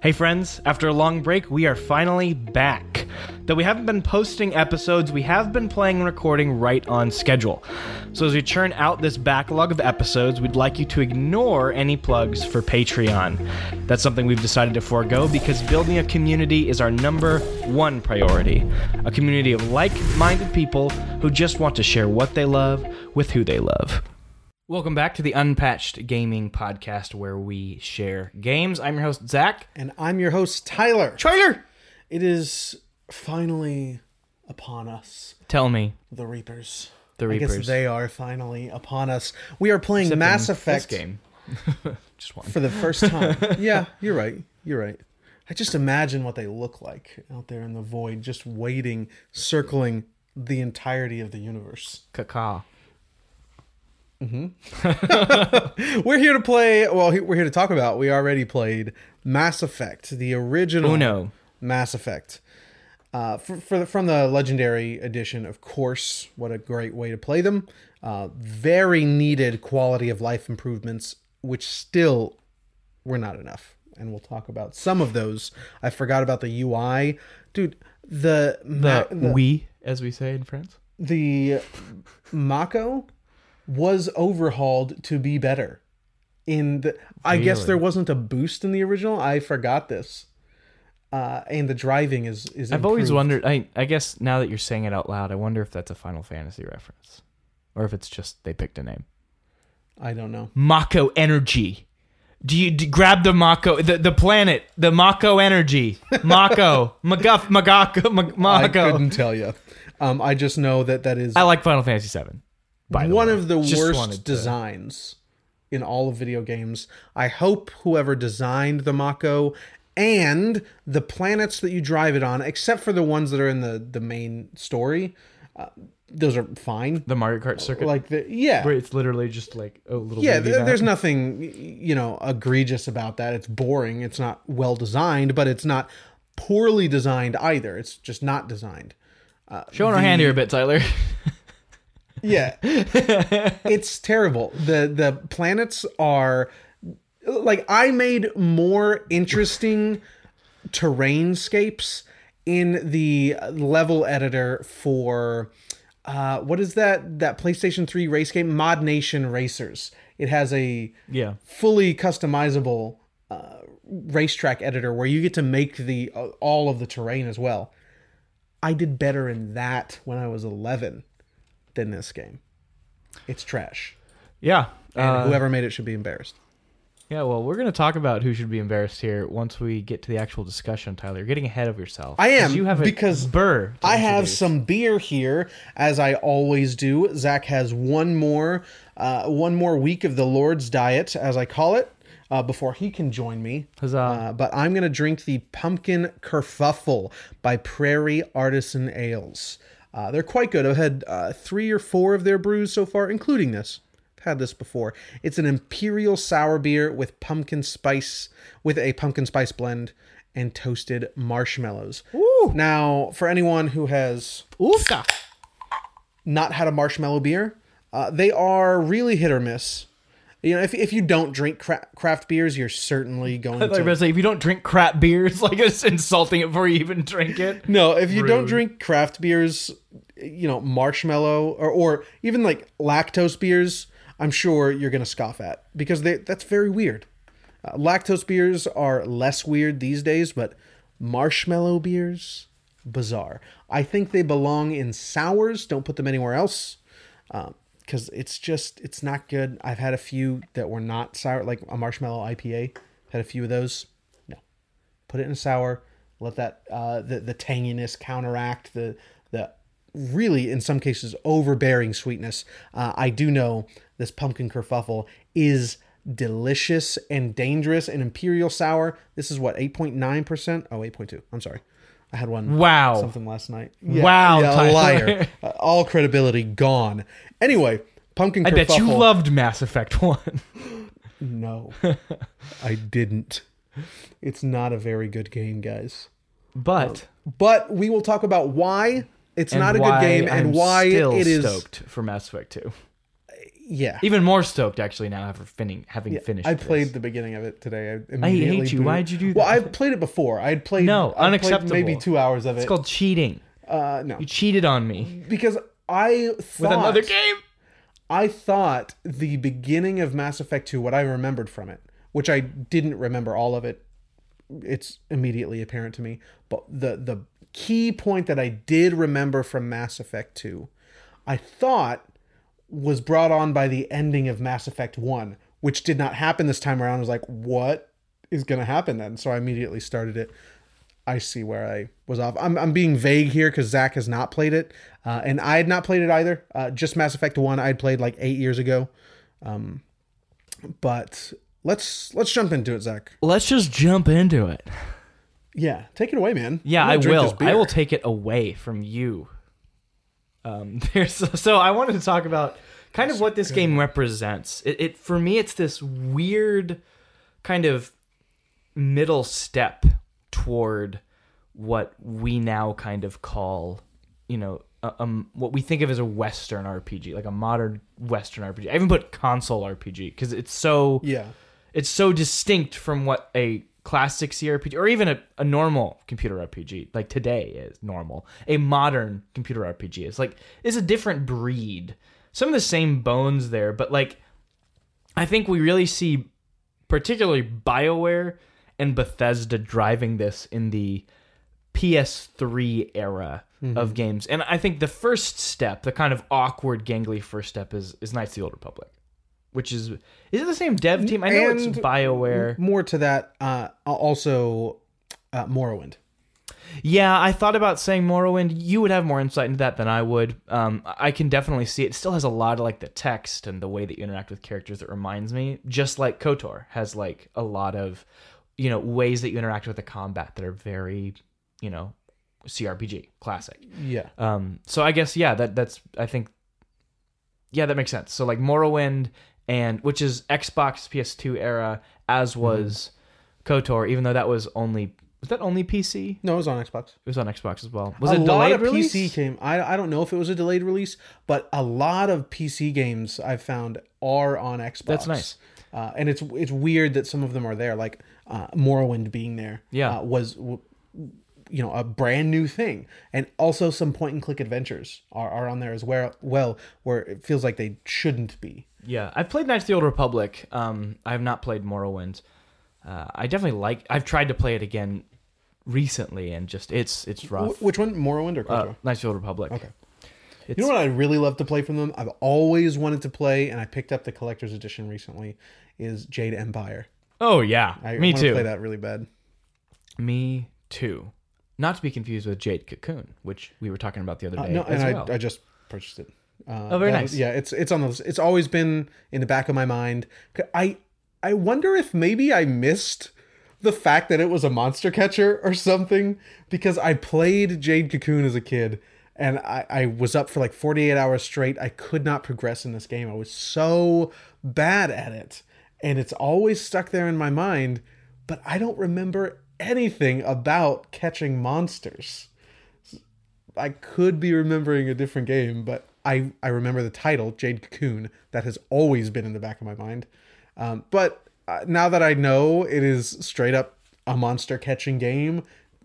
Hey friends, after a long break, we are finally back. Though we haven't been posting episodes, we have been playing and recording right on schedule. So as we churn out this backlog of episodes, we'd like you to ignore any plugs for Patreon. That's something we've decided to forego because building a community is our number one priority. A community of like minded people who just want to share what they love with who they love. Welcome back to the Unpatched Gaming Podcast, where we share games. I'm your host, Zach. And I'm your host, Tyler. Trailer! It is finally upon us, Tell me. the Reapers. The I Reapers. guess they are finally upon us. We are playing Except Mass Effect game. just one. for the first time. yeah, you're right. You're right. I just imagine what they look like out there in the void, just waiting, circling the entirety of the universe. Caca. We're here to play. Well, we're here to talk about. We already played Mass Effect, the original Uno. Mass Effect. Uh, for, for the, from the Legendary Edition, of course. What a great way to play them. Uh, very needed quality of life improvements, which still were not enough. And we'll talk about some of those. I forgot about the UI, dude. The The, ma- the, we, as we say in France. the Mako was overhauled to be better. In the, I guess there wasn't a boost in the original. I forgot this. Uh, and the driving is is. I've always wondered. I, I guess now that you're saying it out loud, I wonder if that's a Final Fantasy reference, or if it's just they picked a name. I don't know. Mako Energy. Do you d grab the Mako, the, the planet, the Mako Energy, Mako, McGuff, Magako, Mag- I Mako. couldn't tell you. Um, I just know that that is I like Final Fantasy VII. By the one way. of the Just worst wanted to- designs in all of video games. I hope whoever designed the Mako and the planets that you drive it on, except for the ones that are in the the main story, uh, those are fine. The Mario Kart circuit, Like the yeah, where it's literally just like a little. yeah. movie There, map. there's nothing you know egregious about that. It's boring. It's not well designed, but it's not poorly designed either. It's just not designed. Uh, Showing our hand here a bit, Tyler. Yeah. it's terrible. The the planets are like I made more interesting terrainscapes in the level editor for uh what is that that PlayStation 3 race game Mod Nation Racers. It has a yeah, fully customizable uh, racetrack editor where you get to make the uh, all of the terrain as well. I did better in that when I was 11 than this game. It's trash, yeah. and Uh, whoever made it should be embarrassed. Yeah, well, we're going to talk about who should be embarrassed here once we get to the actual discussion, Tyler. You're getting ahead of yourself. I am. You have a because burr. to I have some beer here, as I always do. Zach has one more, uh, one more week of the Lord's Diet, as I call it, uh, before he can join me. Huzzah. Uh, but I'm gonna drink the Pumpkin Kerfuffle by Prairie Artisan Ales. Uh, they're quite good. I've had uh, three or four of their brews so far, including this. I've had this before. It's an imperial sour beer with pumpkin spice, with a pumpkin spice blend and toasted marshmallows. Ooh. Now, for anyone who has not had a marshmallow beer, uh, they are really hit or miss. You know, if, if you don't drink cra- craft beers, you're certainly going I thought you were to. say, if you don't drink crap beers, like it's insulting it before you even drink it. No, if you don't drink craft beers, you know, marshmallow or, or even like lactose beers, I'm sure you're going to scoff at because they, that's very weird. Uh, lactose beers are less weird these days, but marshmallow beers, bizarre. I think they belong in sours. Don't put them anywhere else because it's just, it's not good. I've had a few that were not sour, like a marshmallow IPA. Had a few of those. No, put it in a sour. Let that uh, the the tanginess counteract the the really in some cases overbearing sweetness. Uh, i do know this pumpkin kerfuffle is delicious and dangerous and imperial sour. This is what 8.9% oh 8.2 i'm sorry i had one Wow. something last night. Wow, yeah, a liar. Uh, all credibility gone. Anyway pumpkin I bet you loved Mass Effect 1. no i didn't. It's not a very good game guys. But but we will talk about why it's not a good game and I'm why still it is stoked for Mass Effect 2. Yeah. Even more stoked actually now after finning, having finished. I this. played the beginning of it today. I, hate you. booted- Why'd you do Well, that? Well, I played it before. I had played No, I played unacceptable. Maybe two hours of it. It's called cheating. uh, no, You cheated on me because I thought with another game. I thought the beginning of Mass Effect 2, what I remembered from it, which I didn't remember all of it, it's immediately apparent to me. But the the key point that I did remember from Mass Effect 2, I thought was brought on by the ending of Mass Effect 1, which did not happen this time around. I was like, what is going to happen then? So I immediately started it. I see where I was off. I'm, I'm being vague here because Zach has not played it, uh, and I had not played it either. Uh, just Mass Effect One, I had played like eight years ago. Um, but let's let's jump into it, Zach. Let's just jump into it. Yeah, take it away, man. Yeah, I will. I will take it away from you. Um, there's so I wanted to talk about kind of what this game represents. It, it for me, it's this weird kind of middle step toward what we now kind of call, you know, um, what we think of as a Western RPG, like a modern Western RPG. I even put console RPG because it's so Yeah, it's so distinct from what a classic CRPG or even a, a normal computer RPG like today is normal. A modern computer RPG is like is a different breed. Some of the same bones there, but like I think we really see particularly BioWare and Bethesda driving this in the PS3 era of mm-hmm. games. And I think the first step, the kind of awkward gangly first step is is Knights of the Old Republic. Which is is it the same dev team? I know it's And- BioWare. more to that. Uh, also, uh, Morrowind. Yeah, I thought about saying Morrowind. You would have more insight into that than I would. Um, I can definitely see it. it. Still has a lot of like the text and the way that you interact with characters that reminds me, just like Kotor has like a lot of, you know, ways that you interact with the combat that are very, you know, CRPG classic. Yeah, Um, so I guess yeah, that that's I think, yeah, that makes sense. So like Morrowind and which is Xbox PS2 era, as was Kotor, even though that was only was that only PC? no, it was on Xbox. It was on Xbox as well. Was a it lot delayed of release? PC came. I I don't know if it was a delayed release, but a lot of PC games I've found are on Xbox. That's nice. Uh, and it's it's weird that some of them are there, like uh, Morrowind being there. Yeah. uh, was w- you know a brand new thing, and also some point and click adventures are, are on there as well. Well, where it feels like they shouldn't be. Yeah, I've played Knights of the Old Republic. Um, I have not played Morrowind. Uh, I definitely like. I've tried to play it again recently, and just it's it's rough. Wh- which one, Morrowind or Uh, KOTOR? Knights of the Old Republic. Okay. It's, You know what I really love to play from them? I've always wanted to play, and I picked up the collector's edition recently. Is Jade Empire? Oh yeah, I me to too. play that really bad. Me too. Not to be confused with Jade Cocoon, which we were talking about the other Uh, day no, as and well. I, I just purchased it. Uh, Oh, very nice. was- yeah, it's it's on list. It's always been in the back of my mind. I I wonder if maybe I missed the fact that it was a monster catcher or something because I played Jade Cocoon as a kid and I, I was up for like 48 hours straight. I could not progress in this game. I was so bad at it. And it's always stuck there in my mind, but I don't remember anything about catching monsters. I could be remembering a different game, but I, I remember the title, Jade Cocoon. That has always been in the back of my mind. Um, but uh, now that I know it is straight up a monster catching game,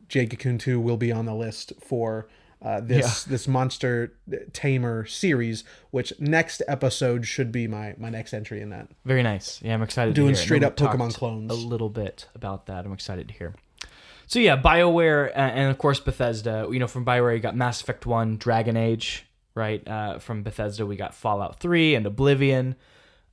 Jade Cocoon 2 will be on the list for uh, this this monster tamer series, which next episode should be my, my next entry in that. Very nice. Yeah, I'm excited. Doing to hear straight up Pokemon clones. A little bit about that. I'm excited to hear. So yeah, Bioware uh, and of course Bethesda. You know, from Bioware you got Mass Effect One, Dragon Age, right? Uh, from Bethesda we got Fallout Three and Oblivion.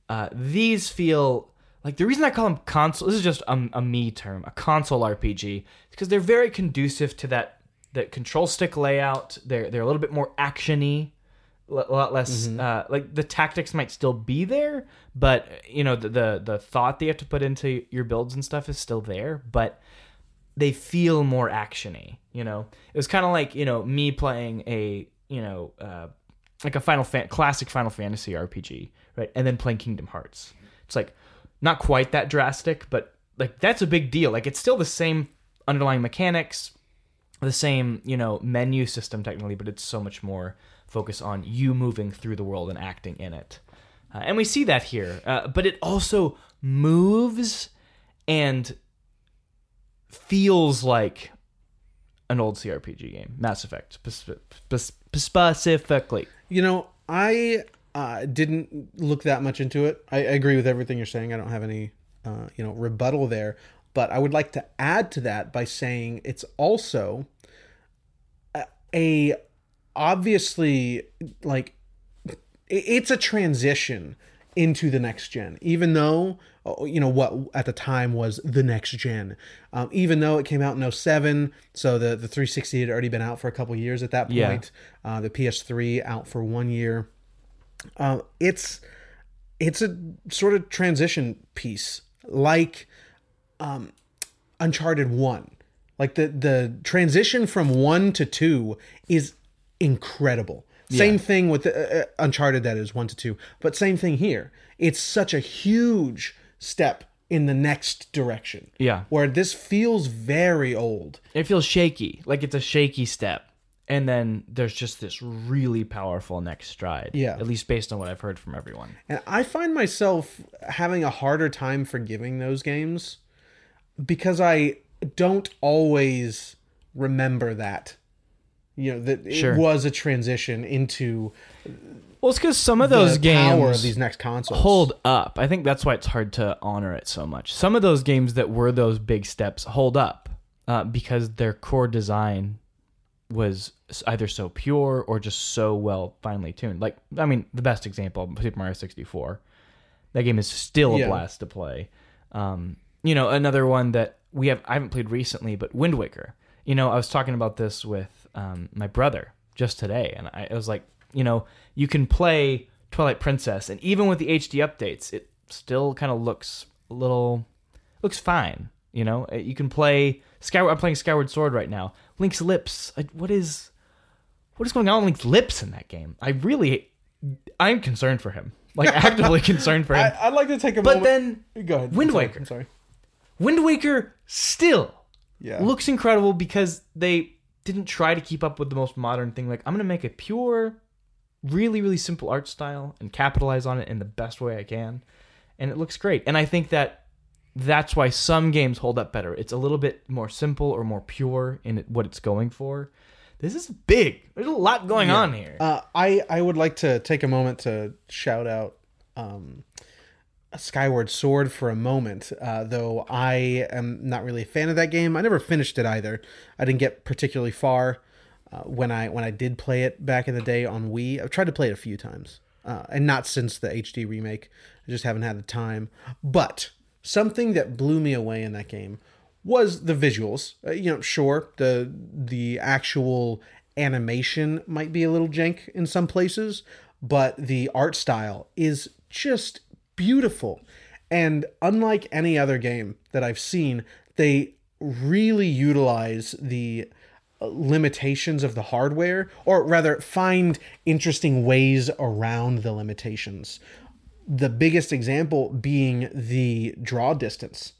Uh, these feel like the reason I call them console. This is just a, a me term, a console RPG, because they're very conducive to that that control stick layout. They're they're a little bit more actiony, a lot less uh, like the tactics might still be there, but you know the, the the thought that you have to put into your builds and stuff is still there, but they feel more actiony. You know, it was kind of like you know me playing a you know uh, like a Final Fan classic Final Fantasy RPG, right, and then playing Kingdom Hearts. It's like not quite that drastic, but like that's a big deal. Like it's still the same underlying mechanics, the same you know menu system technically, but it's so much more focused on you moving through the world and acting in it. uh, and we see that here. Uh, but it also moves and feels like an old CRPG game, Mass Effect specifically. You know, I uh, didn't look that much into it. I, I agree with everything you're saying. I don't have any, uh, you know, rebuttal there. But I would like to add to that by saying it's also a, a obviously like it's a transition into the next gen even though uh, you know what at the time was the next gen. Um, even though it came out in 07 so the, the 360 had already been out for a couple years at that Yeah. point uh, the ps3 out for one year. Uh, it's it's a sort of transition piece like um, uncharted 1 like the the transition from 1 to 2 is incredible same thing with uh, uncharted that is 1 to 2 but same thing here it's such a huge step in the next direction Yeah. where this feels very old It feels shaky, like it's a shaky step. And then there's just this really powerful next stride. Yeah. At least based on what I've heard from everyone. And I find myself having a harder time forgiving those games because I don't always remember that. You know, that it Sure. was a transition into Well, it's because some of those games of these next consoles. hold up. I think that's why it's hard to honor it so much. Some of those games that were those big steps hold up uh, because their core design was either so pure or just so well finely tuned. Like, I mean, the best example, Super Mario 64. That game is still a Yeah. blast to play. Um, you know, another one that we have I haven't played recently, but Wind Waker. You know, I was talking about this with um, my brother just today, and I, I was like, you know, you can play Twilight Princess, and even with the HD updates, it still kind of looks a little looks fine. You know, Uh, you can play Skyward. I'm playing Skyward Sword right now. Link's lips. I, what is what is going on with Link's lips in that game? I really, I'm concerned for him. Like actively concerned for him. I, I'd like to take a but moment. then go ahead. Wind I'm sorry, Waker. I'm sorry. Wind Waker still Yeah. looks incredible because they didn't try to keep up with the most modern thing. Like I'm gonna make a pure, really really simple art style and capitalize on it in the best way I can, and it looks great. And I think that that's why some games hold up better. It's a little bit more simple or more pure in what it's going for. This is big. There's a lot going on here. Uh, I I would like to take a moment to shout out um, Skyward Sword for a moment. Uh, though I am not really a fan of that game. I never finished it either. I didn't get particularly far uh, when I when I did play it back in the day on Wii. I've tried to play it a few times, uh, and not since the HD remake. I just haven't had the time. But something that blew me away in that game was the visuals. Uh, you know, sure, the the actual animation might be a little jank in some places, but the art style is just beautiful. And unlike any other game that I've seen, they really utilize the uh, limitations of the hardware, or rather, find interesting ways around the limitations. The biggest example being the draw distance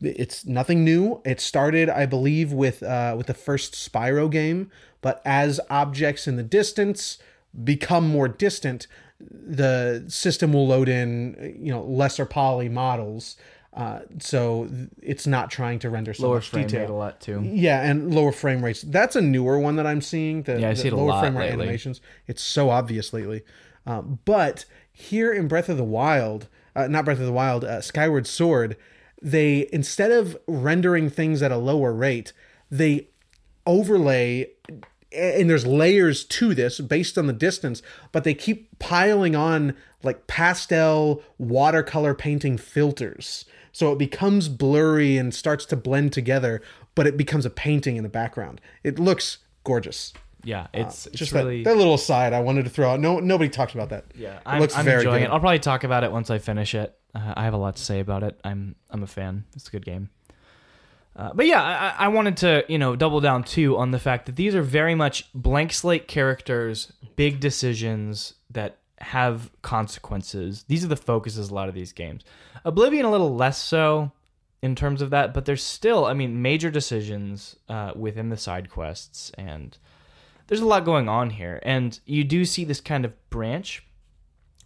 it's nothing new. It started, I believe, with uh, with the first Spyro game, but as objects in the distance become more distant, the system will load in, you know, lesser poly models. Uh, so it's not trying to render so Lower much frame rate detail. a lot too. Yeah, and lower frame rates. That's a newer one that I'm seeing. The, Yeah, I the see it a lower lot frame rate lately. animations. It's so obvious lately. Um, but here in Breath of the Wild, uh, not Breath of the Wild, uh, Skyward Sword, they instead of rendering things at a lower rate, they overlay and there's layers to this based on the distance, but they keep piling on like pastel watercolor painting filters. So it becomes blurry and starts to blend together, but it becomes a painting in the background. It looks gorgeous. Yeah, it's, it's Just really that, that little aside I wanted to throw out. No, nobody talks about that. Yeah, it I'm, looks I'm very enjoying good. it. I'll probably talk about it once I finish it. Uh, I have a lot to say about it. I'm I'm a fan. It's a good game. Uh, but yeah, I, I wanted to you know double down too on the fact that these are very much blank slate characters, big decisions that have consequences. These are the focuses a lot of these games. Oblivion a little less so in terms of that, but there's still I mean major decisions uh, within the side quests and there's a lot going on here, and you do see this kind of branch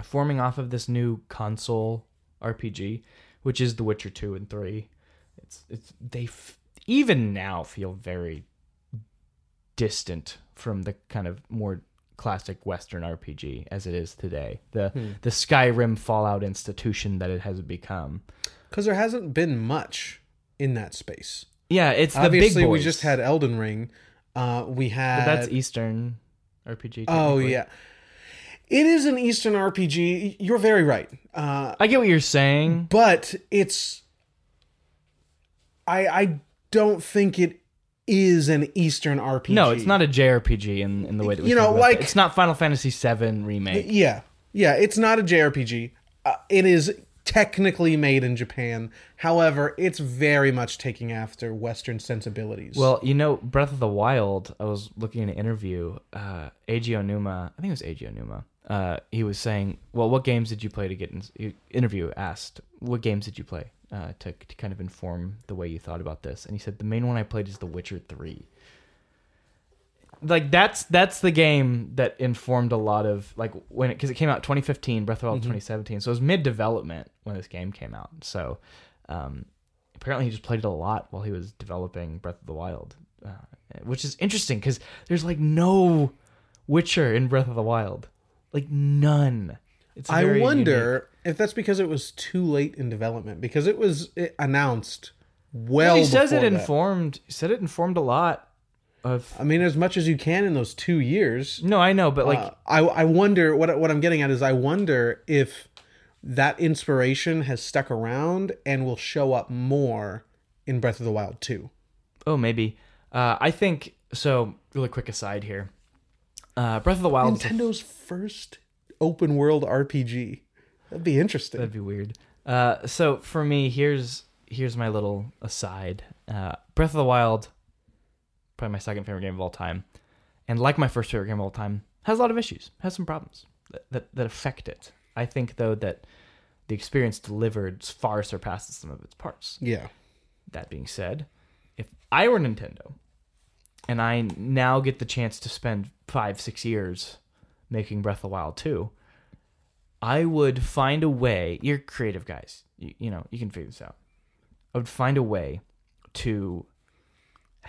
forming off of this new console RPG, which is The Witcher 2 and 3. It's it's they f- even now feel very distant from the kind of more classic western RPG as it is today. The Hmm. the Skyrim Fallout institution that it has become. Because there hasn't been much in that space. Yeah, it's the Obviously, big boys. we just had Elden Ring. Uh, we had. But that's Eastern RPG. oh yeah, it is an Eastern RPG. You're very right. Uh, I get what you're saying. but it's. I I don't think it is an Eastern RPG. No, it's not a JRPG in, in the way that we You know, like- it. it's not Final Fantasy VII remake. Yeah, yeah, it's not a JRPG. Uh, it is technically made in Japan. However, it's very much taking after Western sensibilities. Well, you know, Breath of the Wild. I was looking at an interview. Uh, Eiji Aonuma, I think it was Eiji Aonuma. Uh, he was saying, "Well, what games did you play to get in?" Interview asked, "What games did you play uh, to to kind of inform the way you thought about this?" And he said, "The main one I played is The Witcher 3." Like that's that's the game that informed a lot of like when it because it came out 2015, Breath of the Wild 2017, so it was mid development when this game came out. So um, apparently he just played it a lot while he was developing Breath of the Wild, uh, which is interesting because there's like no Witcher in Breath of the Wild, like none. It's I wonder if that's because it was too late in development because it was it announced well. He says it that. informed. He said it informed a lot of. I mean, as much as you can in those two years. No, I know, but like Uh, I I wonder what what I'm getting at is I wonder if that inspiration has stuck around and will show up more in Breath of the Wild 2. oh maybe. Uh, I think so. Really quick aside here. Uh, Breath of the Wild. Nintendo's first open world RPG. That'd be interesting. That'd be weird. Uh, so for me, here's here's my little aside. Uh, Breath of the Wild, probably my second favorite game of all time, and like my first favorite game of all time, has a lot of issues, has some problems that that, that affect it. I think though that the experience delivered far surpasses some of its parts. yeah. That being said, if I were Nintendo, and I now get the chance to spend five six years making Breath of the Wild 2, I would find a way. You're creative guys. You, you know, you can figure this out. I would find a way to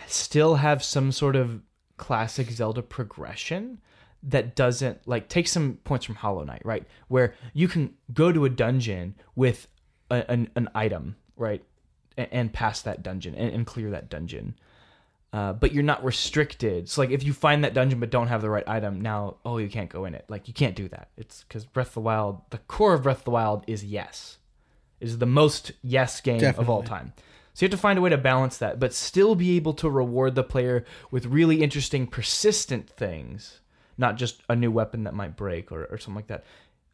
still have some sort of classic Zelda progression that doesn't like take some points from Hollow Knight, right? Where you can go to a dungeon with a, an an item, right, and, and pass that dungeon and, and clear that dungeon. Uh, but you're not restricted. So like if you find that dungeon but don't have the right item, now oh you can't go in it. Like you can't do that. It's because Breath of the Wild, the core of Breath of the Wild is yes, is the most yes game of all time. So you have to find a way to balance that, but still be able to reward the player with really interesting, persistent things, not just a new weapon that might break or, or something like that.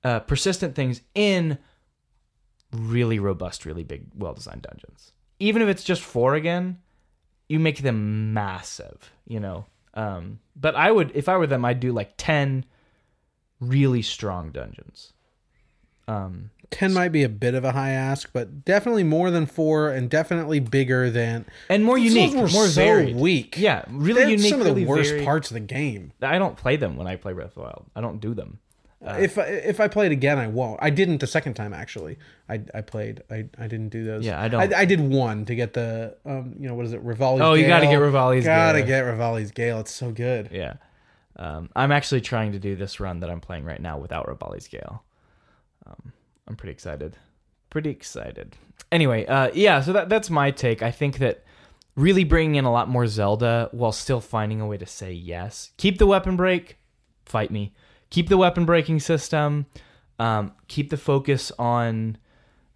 Uh, persistent things in really robust, really big, well designed dungeons. Even if it's just four again, you make them massive, you know. Um, but I would, if I were them, I'd do like ten really strong dungeons. Um, 10 might be a bit of a high ask, but definitely more than 4 and definitely bigger than and more unique, were more so varied. weak. Yeah, really They're unique. some of the really worst varied. parts of the game. I don't play them when I play Breath of the Wild. I don't do them. If I, if I play it again, I won't. I didn't the second time actually. I, I played. I, I didn't do those. Yeah, I don't- I, did one to get the um you know what is it Revali's. Oh, you gotta get Revali's Gotta Gale. get Revali's Gale. It's so good. Yeah. Um, I'm actually trying to do this run that I'm playing right now without Revali's Gale. Um, I'm pretty excited. Pretty excited. Anyway, uh, yeah, so that that's my take. I think that really bringing in a lot more Zelda while still finding a way to say yes. Keep the weapon break, fight me. Keep the weapon breaking system. Um, keep the focus on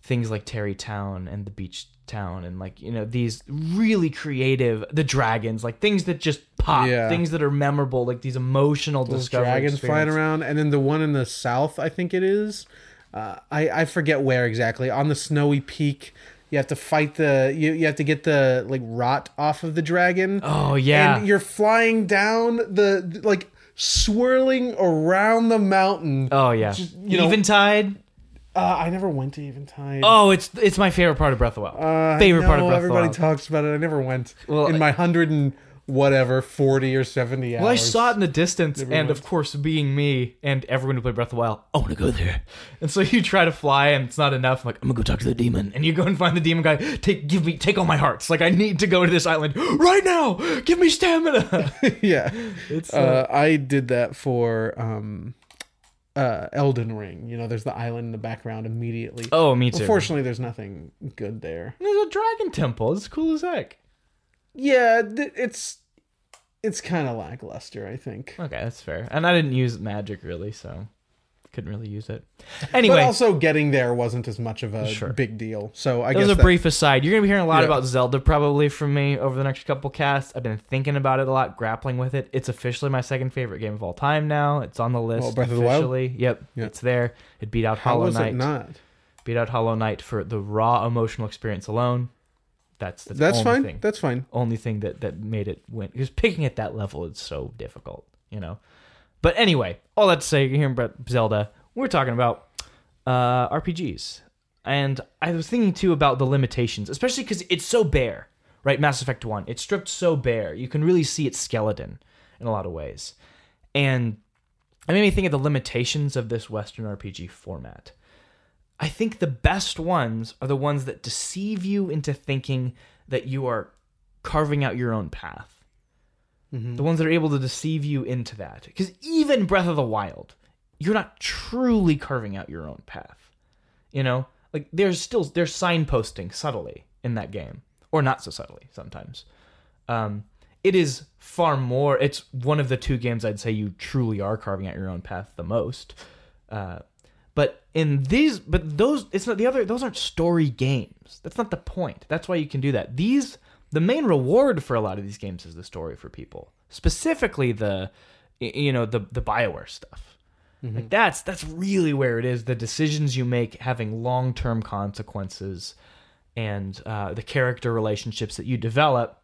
things like Tarrey Town and the beach town and like you know these really creative the dragons like things that just pop Yeah. things that are memorable like these emotional Those dragons flying around, and then the one in the south, I think it is. Uh, I I forget where exactly. On the snowy peak, you have to fight the. You, you have to get the like rot off of the dragon. oh yeah and you're flying down the like swirling around the mountain. oh yeah just, you know- eventide Uh, I never went to Eventide. oh it's it's my favorite part of breath of the wild Uh, I favorite part of know, breath of the Wild. Everybody talks about it. I never went. Well, in my hundred and whatever 40 or 70 hours. Well, I saw it in the distance, and of course, being me and everyone who played Breath of the Wild, I want to go there. And so you try to fly, and it's not enough. I'm like, I'm gonna go talk to the demon, and you go and find the demon guy. Take, give me, take all my hearts. Like I need to go to this island right now. Give me stamina. yeah. It's Uh, I did that for um, uh, Elden Ring. You know, there's the island in the background immediately. oh, me too. Unfortunately, there's nothing good there. There's a dragon temple. It's cool as heck. Yeah, th- it's it's kind of lackluster. I think. Okay, that's fair. And I didn't use magic really, so couldn't really use it. But Anyway, also, getting there wasn't as much of a Sure. big deal. So I That guess was a that- brief aside. You're gonna be hearing a lot Yeah. about Zelda probably from me over the next couple casts. I've been thinking about it a lot, grappling with it. It's officially my second favorite game of all time now. It's on the oh, list. Well, Breath of the Wild? officially. Yep, Yeah. it's there. It beat out How Hollow Knight. it not? Beat out Hollow Knight for the raw emotional experience alone. That's that's, fine. Thing. That's fine. only thing that that made it win because picking at that level is so difficult, you know. But anyway, all that to say, you're hearing about Zelda. We're talking about uh, RPGs, and I was thinking too about the limitations, especially because it's so bare, right? Mass Effect One, it's stripped so bare, you can really see its skeleton in a lot of ways, and it made me think of the limitations of this Western RPG format. I think the best ones are the ones that deceive you into thinking that you are carving out your own path. The ones that are able to deceive you into that. Because even Breath of the Wild, you're not truly carving out your own path. You know? Like there's still there's signposting subtly in that game. Or not so subtly sometimes. Um it is far more it's one of the two games I'd say you truly are carving out your own path the most. Uh in these, but those, it's not the other. Those aren't story games. That's not the point. That's why you can do that. These, the main reward for a lot of these games is the story for people. Specifically, the, you know, the the Bioware stuff. Like that's that's really where it is. The decisions you make having long term consequences, and uh, the character relationships that you develop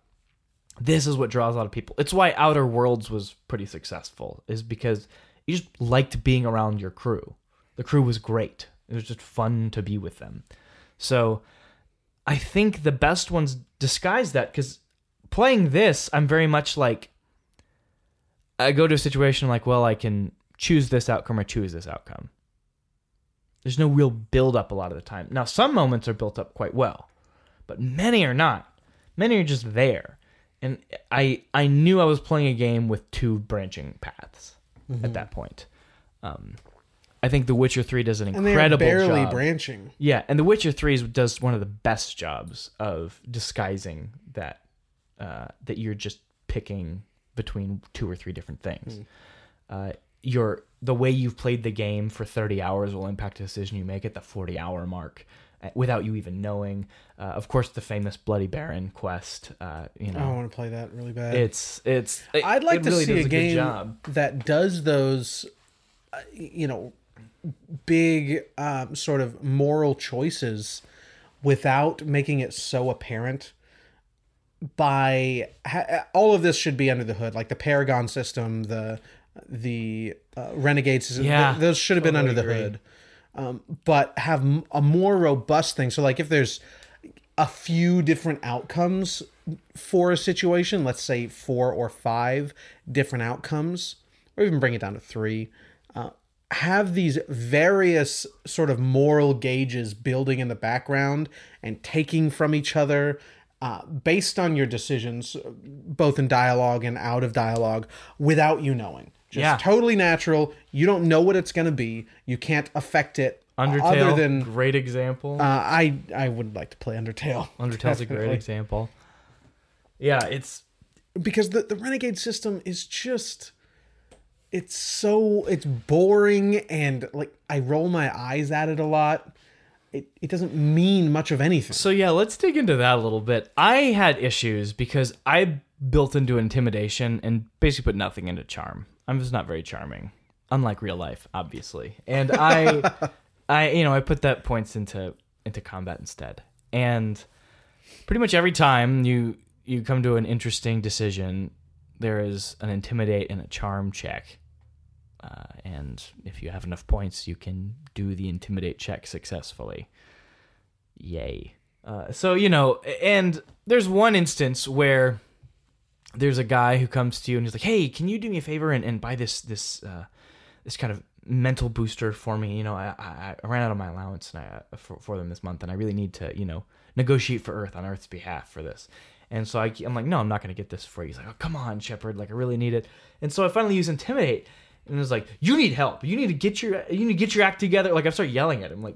this is what draws a lot of people. It's why Outer Worlds was pretty successful, is because you just liked being around your crew. The crew was great. It was just fun to be with them. So I think the best ones disguise that because playing this, I'm very much like I go to a situation like, well, I can choose this outcome or choose this outcome. There's no real build up a lot of the time. Now, some moments are built up quite well, but many are not. Many are just there. And I I knew I was playing a game with two branching paths at that point. Um, I think The Witcher 3 does an And they are incredible barely job. branching. Yeah, and The Witcher 3 is, does one of the best jobs of disguising that uh, that you're just picking between two or three different things. Uh, your the way you've played the game for 30 hours will impact the decision you make at the 40 hour mark uh, without you even knowing. Uh, of course, the famous Bloody Baron quest. Uh, you know I know, want to play that really bad. it's it's. it- I'd like it to really see does a good game job. that does those, uh, you know, big um, sort of moral choices without making it so apparent. By ha- all of this should be under the hood, like the Paragon system, the the uh, Renegade system. Yeah, th- those should have been under the agree. hood. Um, but have m- a more robust thing. So, like, if there's a few different outcomes for a situation, let's say four or five different outcomes, or even bring it down to three, have these various sort of moral gauges building in the background and taking from each other. Uh, based on your decisions, both in dialogue and out of dialogue, without you knowing. Just Yeah. totally natural. You don't know what it's going to be. You can't affect it Undertale, other than great example. uh, I I would like to play Undertale. Undertale's a great example. Yeah, it's because the, the Renegade system is just it's so it's boring and like I roll my eyes at it a lot. It it doesn't mean much of anything. So yeah, let's dig into that a little bit. I had issues because I built into intimidation and basically put nothing into charm. I'm just not very charming, unlike real life, obviously. And I, I you know I put that points into into combat instead. And pretty much every time you you come to an interesting decision, there is an intimidate and a charm check. Uh, and if you have enough points, you can do the intimidate check successfully. Yay. Uh, so, you know, and there's one instance where there's a guy who comes to you and he's like, "Hey, can you do me a favor and, and buy this this uh, this kind of mental booster for me? You know, I, I, I ran out of my allowance and I, uh, for, for them this month, and I really need to you know negotiate for Earth on Earth's behalf for this." And so I, I'm like, "No, I'm not going to get this for you." He's like, "Oh, come on, Shepard! Like, I really need it." And so I finally use intimidate, and it was like, "You need help. You need to get your you need to get your act together." Like I start yelling at him, like,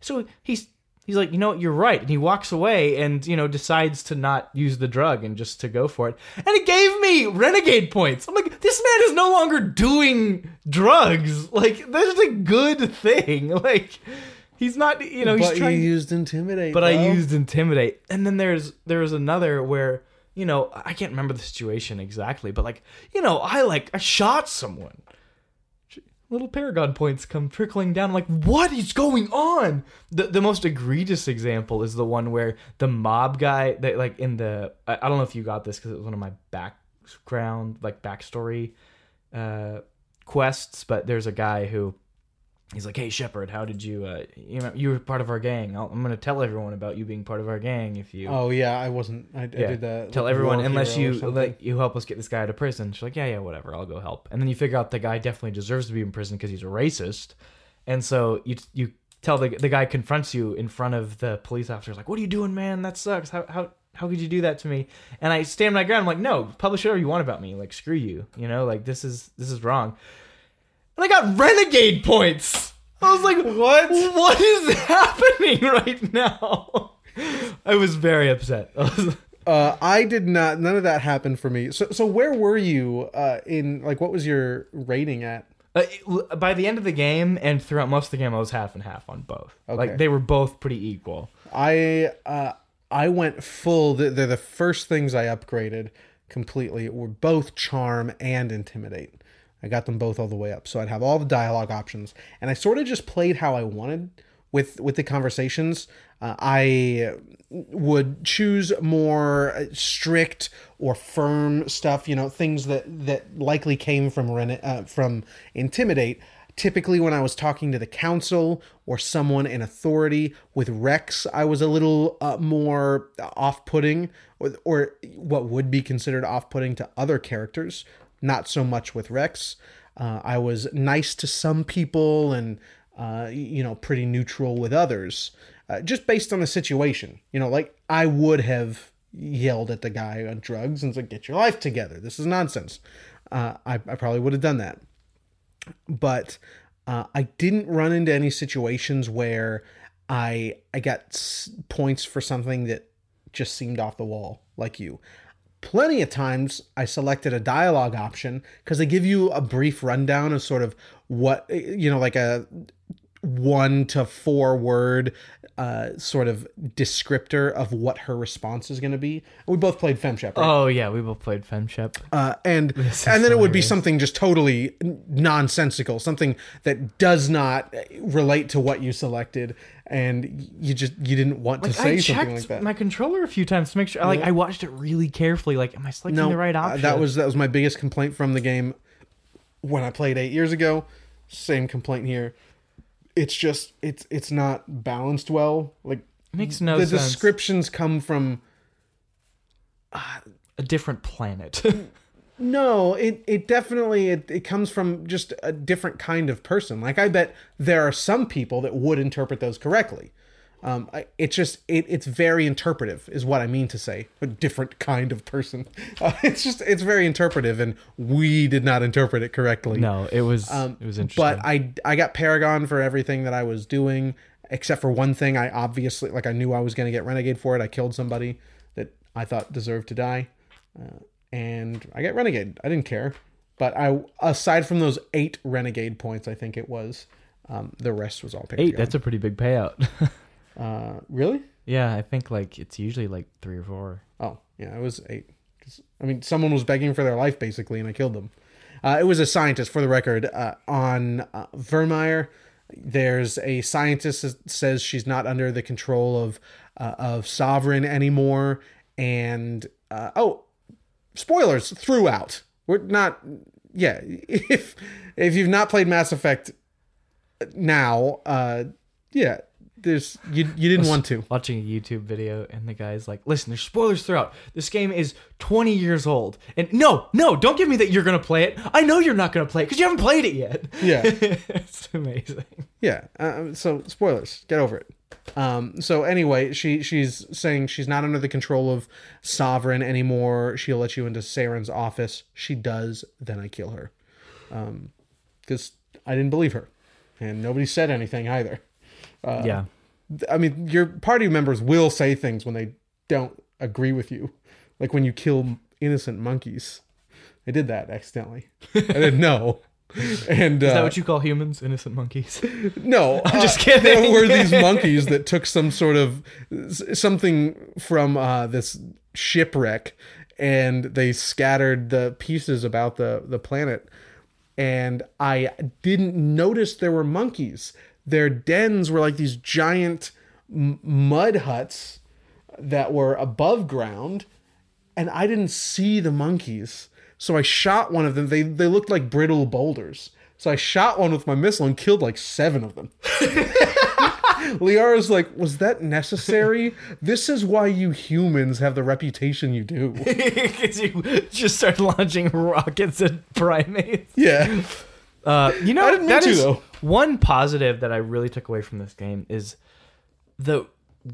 so he's he's like, you know what, you're right. And he walks away and, you know, decides to not use the drug and just to go for it. And it gave me renegade points. I'm like, this man is no longer doing drugs. Like, that's a good thing. Like, he's not, you know, he's but trying. you used intimidate. but I used intimidate. And then there's there's another where, you know, I can't remember the situation exactly, but like, you know, I like I shot someone. Little Paragon points come trickling down. I'm like, what is going on? The the most egregious example is the one where the mob guy that like in the I, I don't know if you got this because it was one of my background like backstory uh quests, but there's a guy who he's like, "Hey Shepard, how did you uh you know, you were part of our gang. I'll, I'm going to tell everyone about you being part of our gang if you Oh yeah, I wasn't. I, I did that. Tell like, everyone unless you let you help us get this guy out of prison. She's like, yeah, yeah, whatever. I'll go help. And then you figure out the guy definitely deserves to be in prison because he's a racist. And so you you tell the the guy confronts you in front of the police officers like, what are you doing, man? That sucks. How how how could you do that to me? And I stand my ground. I'm like, no, publish whatever you want about me. Like, screw you. You know, like this is this is wrong. And I got renegade points. I was like, what? What is happening right now? I was very upset. I was, Uh, I did not. None of that happened for me. So, so where were you uh, in? Like, what was your rating at? Uh, it- by the end of the game and throughout most of the game, I was half and half on both. Okay. Like they were both pretty equal. I uh, I went full. They're the first things I upgraded completely. Were both charm and intimidate. I got them both all the way up, so I'd have all the dialogue options, and I sort of just played how I wanted with with the conversations. Uh, I would choose more strict or firm stuff. You know, things that that likely came from uh, from intimidate. Typically, when I was talking to the council or someone in authority with Wrex, I was a little uh, more off-putting, or, or what would be considered off-putting to other characters. Not so much with Wrex. Uh, I was nice to some people and uh, you know pretty neutral with others, uh, just based on the situation. You know, like I would have yelled at the guy on drugs and said, "Get your life together. This is nonsense." Uh, I, I probably would have done that but uh, I didn't run into any situations where I I got s- points for something that just seemed off the wall like you. Plenty of times I selected a dialogue option because they give you a brief rundown of sort of what you know, like a one to four word uh, sort of descriptor of what her response is going to be. We both played FemShep, right? Oh yeah, we both played FemShep. uh, and and then it would be something just totally nonsensical, something that does not relate to what you selected, and you just you didn't want to say something like that. my controller a few times to make sure. Like I watched it really carefully. Like, am I selecting no, the right uh, option? that was that was my biggest complaint from the game when I played eight years ago. Same complaint here. It's just it's it's not balanced well. Like makes no the sense. descriptions come from a different planet. No, it it definitely it, it comes from just a different kind of person. Like I bet there are some people that would interpret those correctly. Um, I, it's just it, it's very interpretive, is what I mean to say. A different kind of person. Uh, it's just it's very interpretive, and we did not interpret it correctly. no, it was Um, it was interesting. But I I got Paragon for everything that I was doing, except for one thing. I obviously like I knew I was going to get Renegade for it. I killed somebody that I thought deserved to die, uh, and I got Renegade. I didn't care. But I aside from those eight Renegade points, I think it was. Um, the rest was all Paragon. Eight. That's a pretty big payout. uh, really? yeah, I think like it's usually like three or four. Oh, yeah, it was eight. I mean, someone was begging for their life basically, and I killed them. Uh, it was a scientist, for the record, uh, on uh, Virmire. There's a scientist that says she's not under the control of uh, of Sovereign anymore, and uh, oh, spoilers throughout. We're not. Yeah, if if you've not played Mass Effect now, uh, yeah, there's you you didn't want to. watching a YouTube video and the guy's like, "Listen, there's spoilers throughout. This game is 20 years old, and no, no, don't give me that you're gonna play it. I know you're not gonna play it because you haven't played it yet." Yeah. it's amazing. Yeah. Uh, so spoilers. Get over it. Um, so anyway, she she's saying she's not under the control of Sovereign anymore. She'll let you into Saren's office. She does. Then I kill her. Because I didn't believe her, and nobody said anything either. Yeah, I mean, your party members will say things when they don't agree with you, like when you kill innocent monkeys. I did that accidentally. I didn't know. And uh, is that what you call humans? Innocent monkeys? No, I'm just kidding. There were these monkeys that took some sort of something from uh, this shipwreck, and they scattered the pieces about the the planet. And I didn't notice there were monkeys. Their dens were like these giant m- mud huts that were above ground, and I didn't see the monkeys. So I shot one of them. They they looked like brittle boulders. So I shot one with my missile and killed like seven of them. Liara's like, was that necessary? this is why you humans have the reputation you do. Because you just start launching rockets at primates. Yeah. Uh, you know, that to, is though. one positive that I really took away from this game is the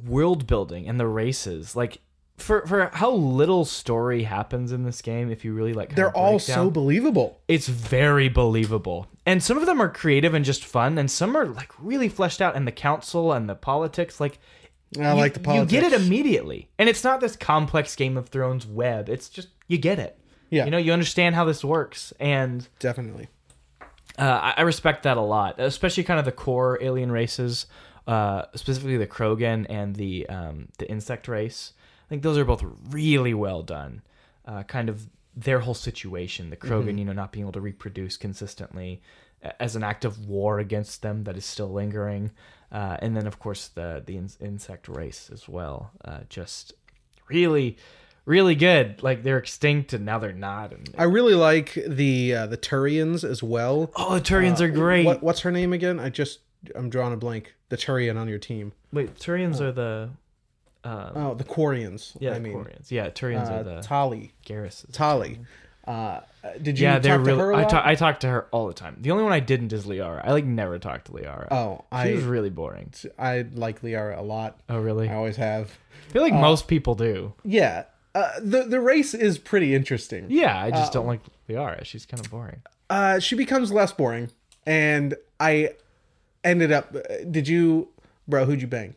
world building and the races. Like for for how little story happens in this game, if you really like, They're all break so believable. it's very believable. And some of them are creative and just fun, and some are like really fleshed out. And the council and the politics, like I like the politics. you get it immediately, and it's not this complex Game of Thrones web. It's just you get it. Yeah. you know, you understand how this works, and Definitely. Uh, I, respect that a lot, especially kind of the core alien races, uh, specifically the Krogan and the um, the insect race. I think those are both really well done. Uh, kind of their whole situation, the Krogan, you know, not being able to reproduce consistently, as an act of war against them that is still lingering, uh, and then of course the the in- insect race as well. Uh, just really, really good. Like they're extinct and now they're not. And I really like the uh, the Turians as well. oh, the Turians are great. What what's her name again? I just I'm drawing a blank. The Turian on your team. Wait, Turians are the uh, Oh, the Quarians. yeah, I the mean, Quarians. Yeah, Turians uh, are the Tali. Garruses. Tali. Uh, did you yeah, talk they're to really. I, lot? ta- I talk to her all the time. The only one I didn't is Liara. I like never talk to Liara. oh, she I was really boring. I like Liara a lot. Oh, really? I always have. I feel like most people do. Yeah. Uh, the the race is pretty interesting. Yeah, I just don't like Liara. She's kind of boring. Uh, she becomes less boring, and I ended up. Did you, bro? Who'd you bang?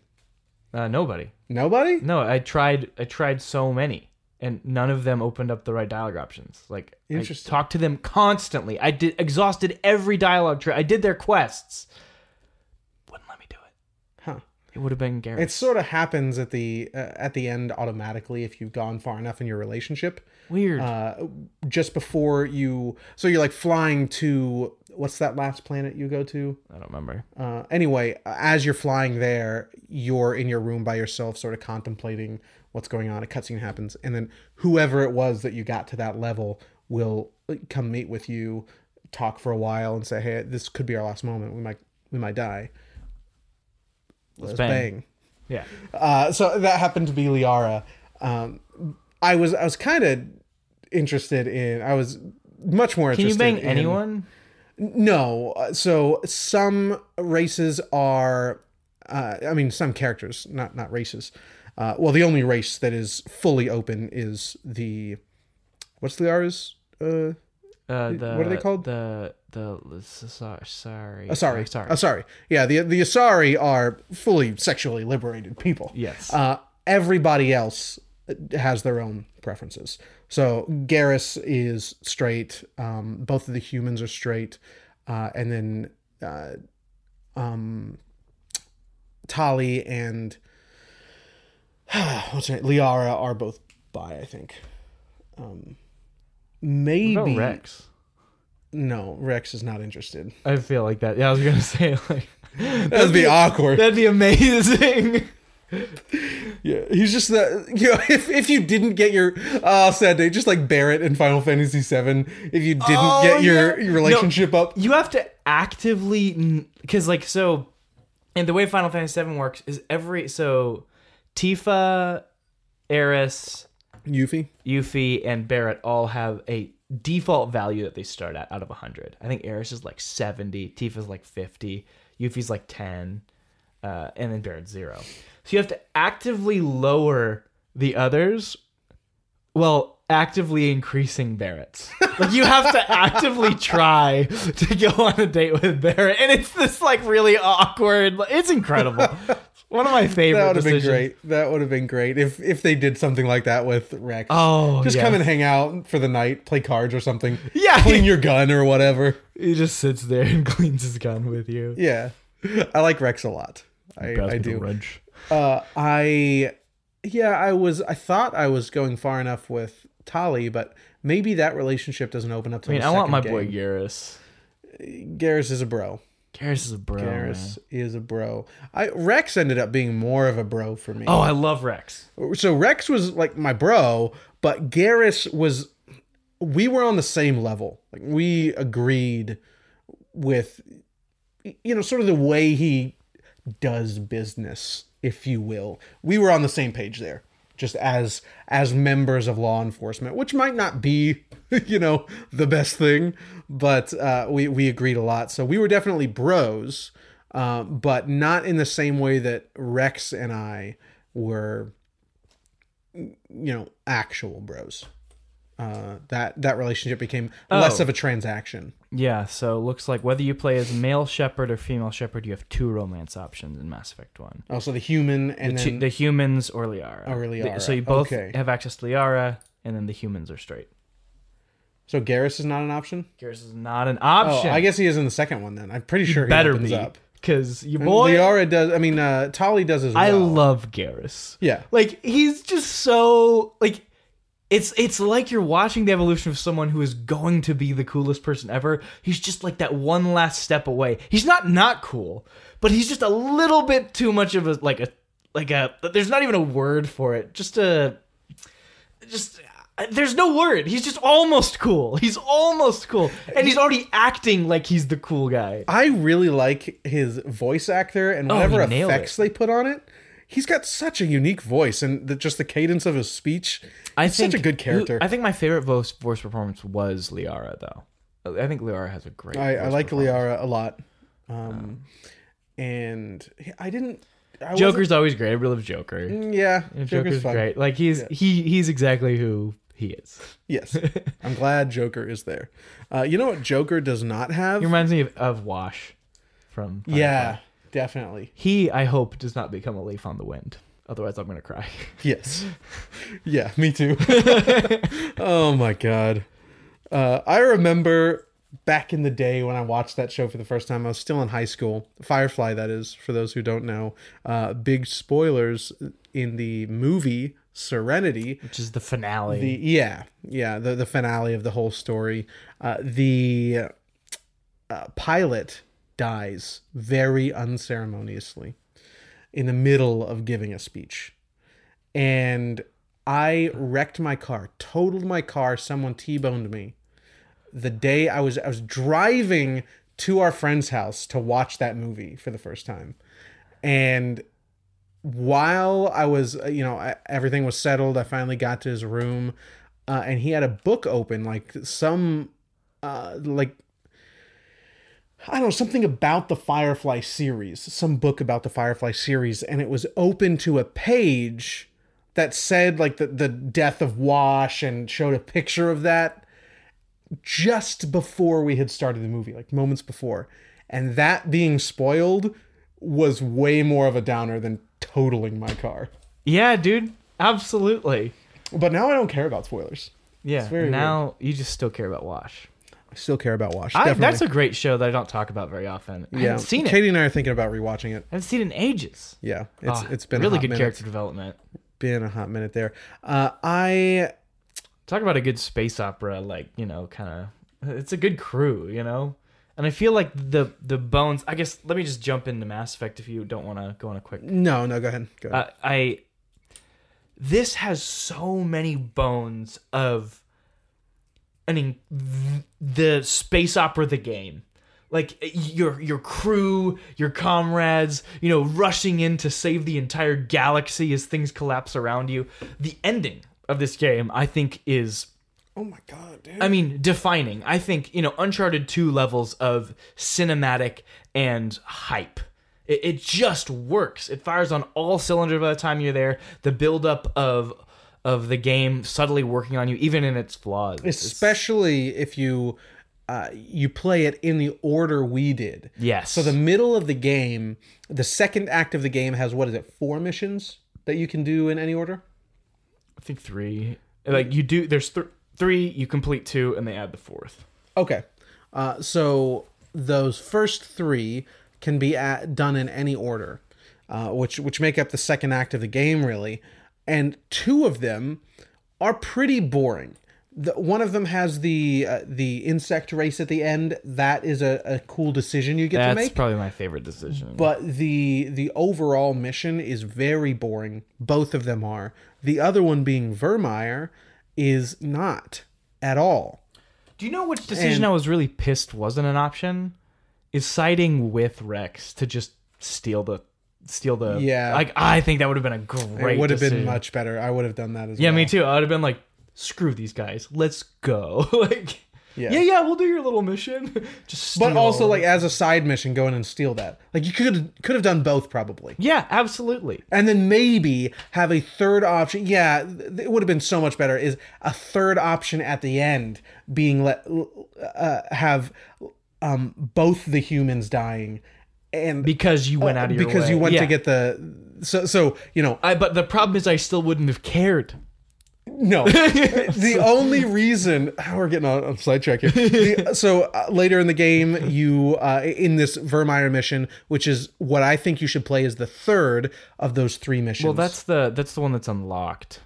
Uh, nobody. Nobody. No, I tried. I tried so many, and none of them opened up the right dialogue options. Like, Interesting. I talked to them constantly. I did exhausted every dialogue tree. I did their quests. Wouldn't let me do it. Huh. It would have been Garrett. It sort of happens at the uh, at the end automatically if you've gone far enough in your relationship. weird. Uh, just before you, so you're like flying to what's that last planet you go to? I don't remember. Uh, anyway, as you're flying there, you're in your room by yourself, sort of contemplating what's going on. A cutscene happens, and then whoever it was that you got to that level will come meet with you, talk for a while, and say, "Hey, this could be our last moment. We might, we might die. Let's, bang." bang." Yeah. Uh, so that happened to be Liara. Um, I was, I was kind of interested in. I was much more Can interested. you bang in- anyone? no. Uh, So some races are, uh, I mean, some characters, not not races. Uh, well, the only race that is fully open is the, what's the R's? Uh, Uh, the, what are they called? The the, the sorry sorry uh, sorry, sorry. Uh. Yeah, the the Asari are fully sexually liberated people. Yes. Uh, everybody else has their own preferences. So Garrus is straight. Um, both of the humans are straight, uh, and then uh, um, Tali and what's her name? Liara are both bi. I think. Um, maybe Wrex? No. Wrex is not interested. I feel like that. Yeah, I was gonna say like That'd be awkward. that'd be amazing. Yeah, he's just the you know if, if you didn't get your uh sad day, just like Barret in Final Fantasy VII, if you didn't Oh, get your, yeah. your relationship up, you have to actively because like so And the way Final Fantasy VII works is every so Tifa, Eris, Yuffie. Yuffie, and Barret all have a default value that they start at out of 100. I think Eris is like 70, Tifa's like 50, Yuffie's like 10, uh, and then Barret's zero. So you have to actively lower the others well actively increasing Barret's. Like you have to actively try to go on a date with Barret, and it's this like really awkward. It's incredible. One of my favorite. That would have been great. That would have been great if if they did something like that with Wrex. Oh, just yes. come and hang out for the night, play cards or something. Yeah. clean your gun or whatever. He just sits there and cleans his gun with you. Yeah, I like Wrex a lot. I, I do. Wrench. Uh, I yeah, I was. I thought I was going far enough with Tali, but maybe that relationship doesn't open up. I mean, I want my boy Garrus. Garrus is a bro. Garrus is a bro. Garrus man. is a bro. I Wrex ended up being more of a bro for me. Oh, I love Wrex. So Wrex was like my bro, but Garrus was. We were on the same level. Like we agreed with, you know, sort of the way he does business, if you will. We were on the same page there, just as as members of law enforcement, which might not be, you know, the best thing, but uh, we we agreed a lot. So we were definitely bros, uh, but not in the same way that Wrex and I were you know actual bros uh that that relationship became less Oh. of a transaction Yeah, so it looks like whether you play as male Shepard or female Shepard, you have two romance options in Mass Effect One: Oh, so the human and the, then the humans or Liara. Oh, Liara. So you both Okay. have access to Liara, and then the humans are straight. So Garrus is not an option Garrus is not an option. oh i guess he is in the second one then i'm pretty sure he better opens be up because your boy. Liara does i mean uh tali does as well I love Garrus. yeah Like he's just so like it's it's like you're watching the evolution of someone who is going to be the coolest person ever. He's just like that one last step away. He's not not cool, but he's just a little bit too much of a like a like a there's not even a word for it. Just a just there's no word. He's just almost cool. He's almost cool. And he's already acting like he's the cool guy. i really like his voice actor and whatever Oh, he nailed effects they put on it he's got such a unique voice and the, just the cadence of his speech I He's think such a good character I think my favorite voice voice performance was Liara though. I think Liara has a great. I, I like. Liara a lot. Um, and I didn't. I Joker's always great. I really love Joker. Yeah, Joker's, Joker's great. Like he's he he's exactly who he is. Yes, I'm glad Joker is there. Uh, you know what Joker does not have? He reminds me of, of Wash from Firefly. yeah, definitely. He I hope does not become a leaf on the wind. Otherwise, I'm gonna cry. Yes. yeah, me too. oh my god. Uh, I remember back in the day when I watched that show for the first time. I was still in high school. Firefly, that is, for those who don't know. Uh, big spoilers in the movie Serenity. Which is the finale. The yeah, yeah, the the finale of the whole story. Uh, the uh, pilot dies very unceremoniously in the middle of giving a speech, and I wrecked my car, totaled my car. Someone t-boned me. The day I was I was driving to our friend's house to watch that movie for the first time, and while I was, uh, you know, everything was settled, I finally got to his room, uh, and he had a book open, like some, uh, like I don't know, something about the Firefly series, some book about the Firefly series, and it was open to a page that said like the the death of Wash and showed a picture of that just before we had started the movie, like moments before, and that being spoiled was way more of a downer than totaling my car. yeah, dude. Absolutely. But now I don't care about spoilers. Yeah. now you just still care about Wash. I still care about Wash. I, that's a great show that I don't talk about very often. I yeah. haven't seen it. Katie and I are thinking about rewatching it. I haven't seen it in ages. Yeah, it's Ah, it's been a really good minute. character development. Been a hot minute there. Uh, I Talk about a good space opera, like you know, kind of. It's a good crew, you know, and I feel like the the bones. I guess let me just jump into Mass Effect if you don't want to go on a quick. no no go ahead go ahead. Uh, I. This has so many bones of. I mean, the space opera, the game, like your your crew, your comrades, you know, rushing in to save the entire galaxy as things collapse around you. The ending of this game, I think, is Oh my god, dude. I mean, defining. I think, you know, Uncharted 2 levels of cinematic and hype. It, it just works. It fires on all cylinders by the time you're there. The buildup of of the game subtly working on you, even in its flaws. It's- Especially if you uh, you play it in the order we did. yes. So the middle of the game, the second act of the game has what is it? Four missions that you can do in any order. I think three. Like you do, there's th- three. You complete two, and they add the fourth. Okay. Uh, so those first three can be at, done in any order, uh, which which make up the second act of the game, really. And two of them are pretty boring. The, one of them has the uh, the insect race at the end. That is a, a cool decision you get to make. That's probably my favorite decision. but the the overall mission is very boring. Both of them are. The other one being Virmire is not at all. Do you know which decision I was really pissed wasn't an option? Is siding with Wrex to just steal the steal the Yeah. Like I think that would have been a great. it would have been much better. I would have done that as Yeah, well. Yeah, me too. I would have been like, screw these guys. Let's go. like, Yeah. yeah. yeah, we'll do your little mission. just But also, like as a side mission, go in and steal that. Like you could could have done both probably, yeah, absolutely. and then maybe have a third option. Yeah, th- it would have been so much better. Is a third option at the end being let uh, have um, both the humans dying, and Because you went out of your way. because you went Yeah. to get the so so you know I, but the problem is, I still wouldn't have cared. No, the only reason we're getting on, on sidetrack here. The, so uh, later in the game, you uh, in this Virmire mission, which is what I think you should play is the third of those three missions. Well, that's the that's the one that's unlocked.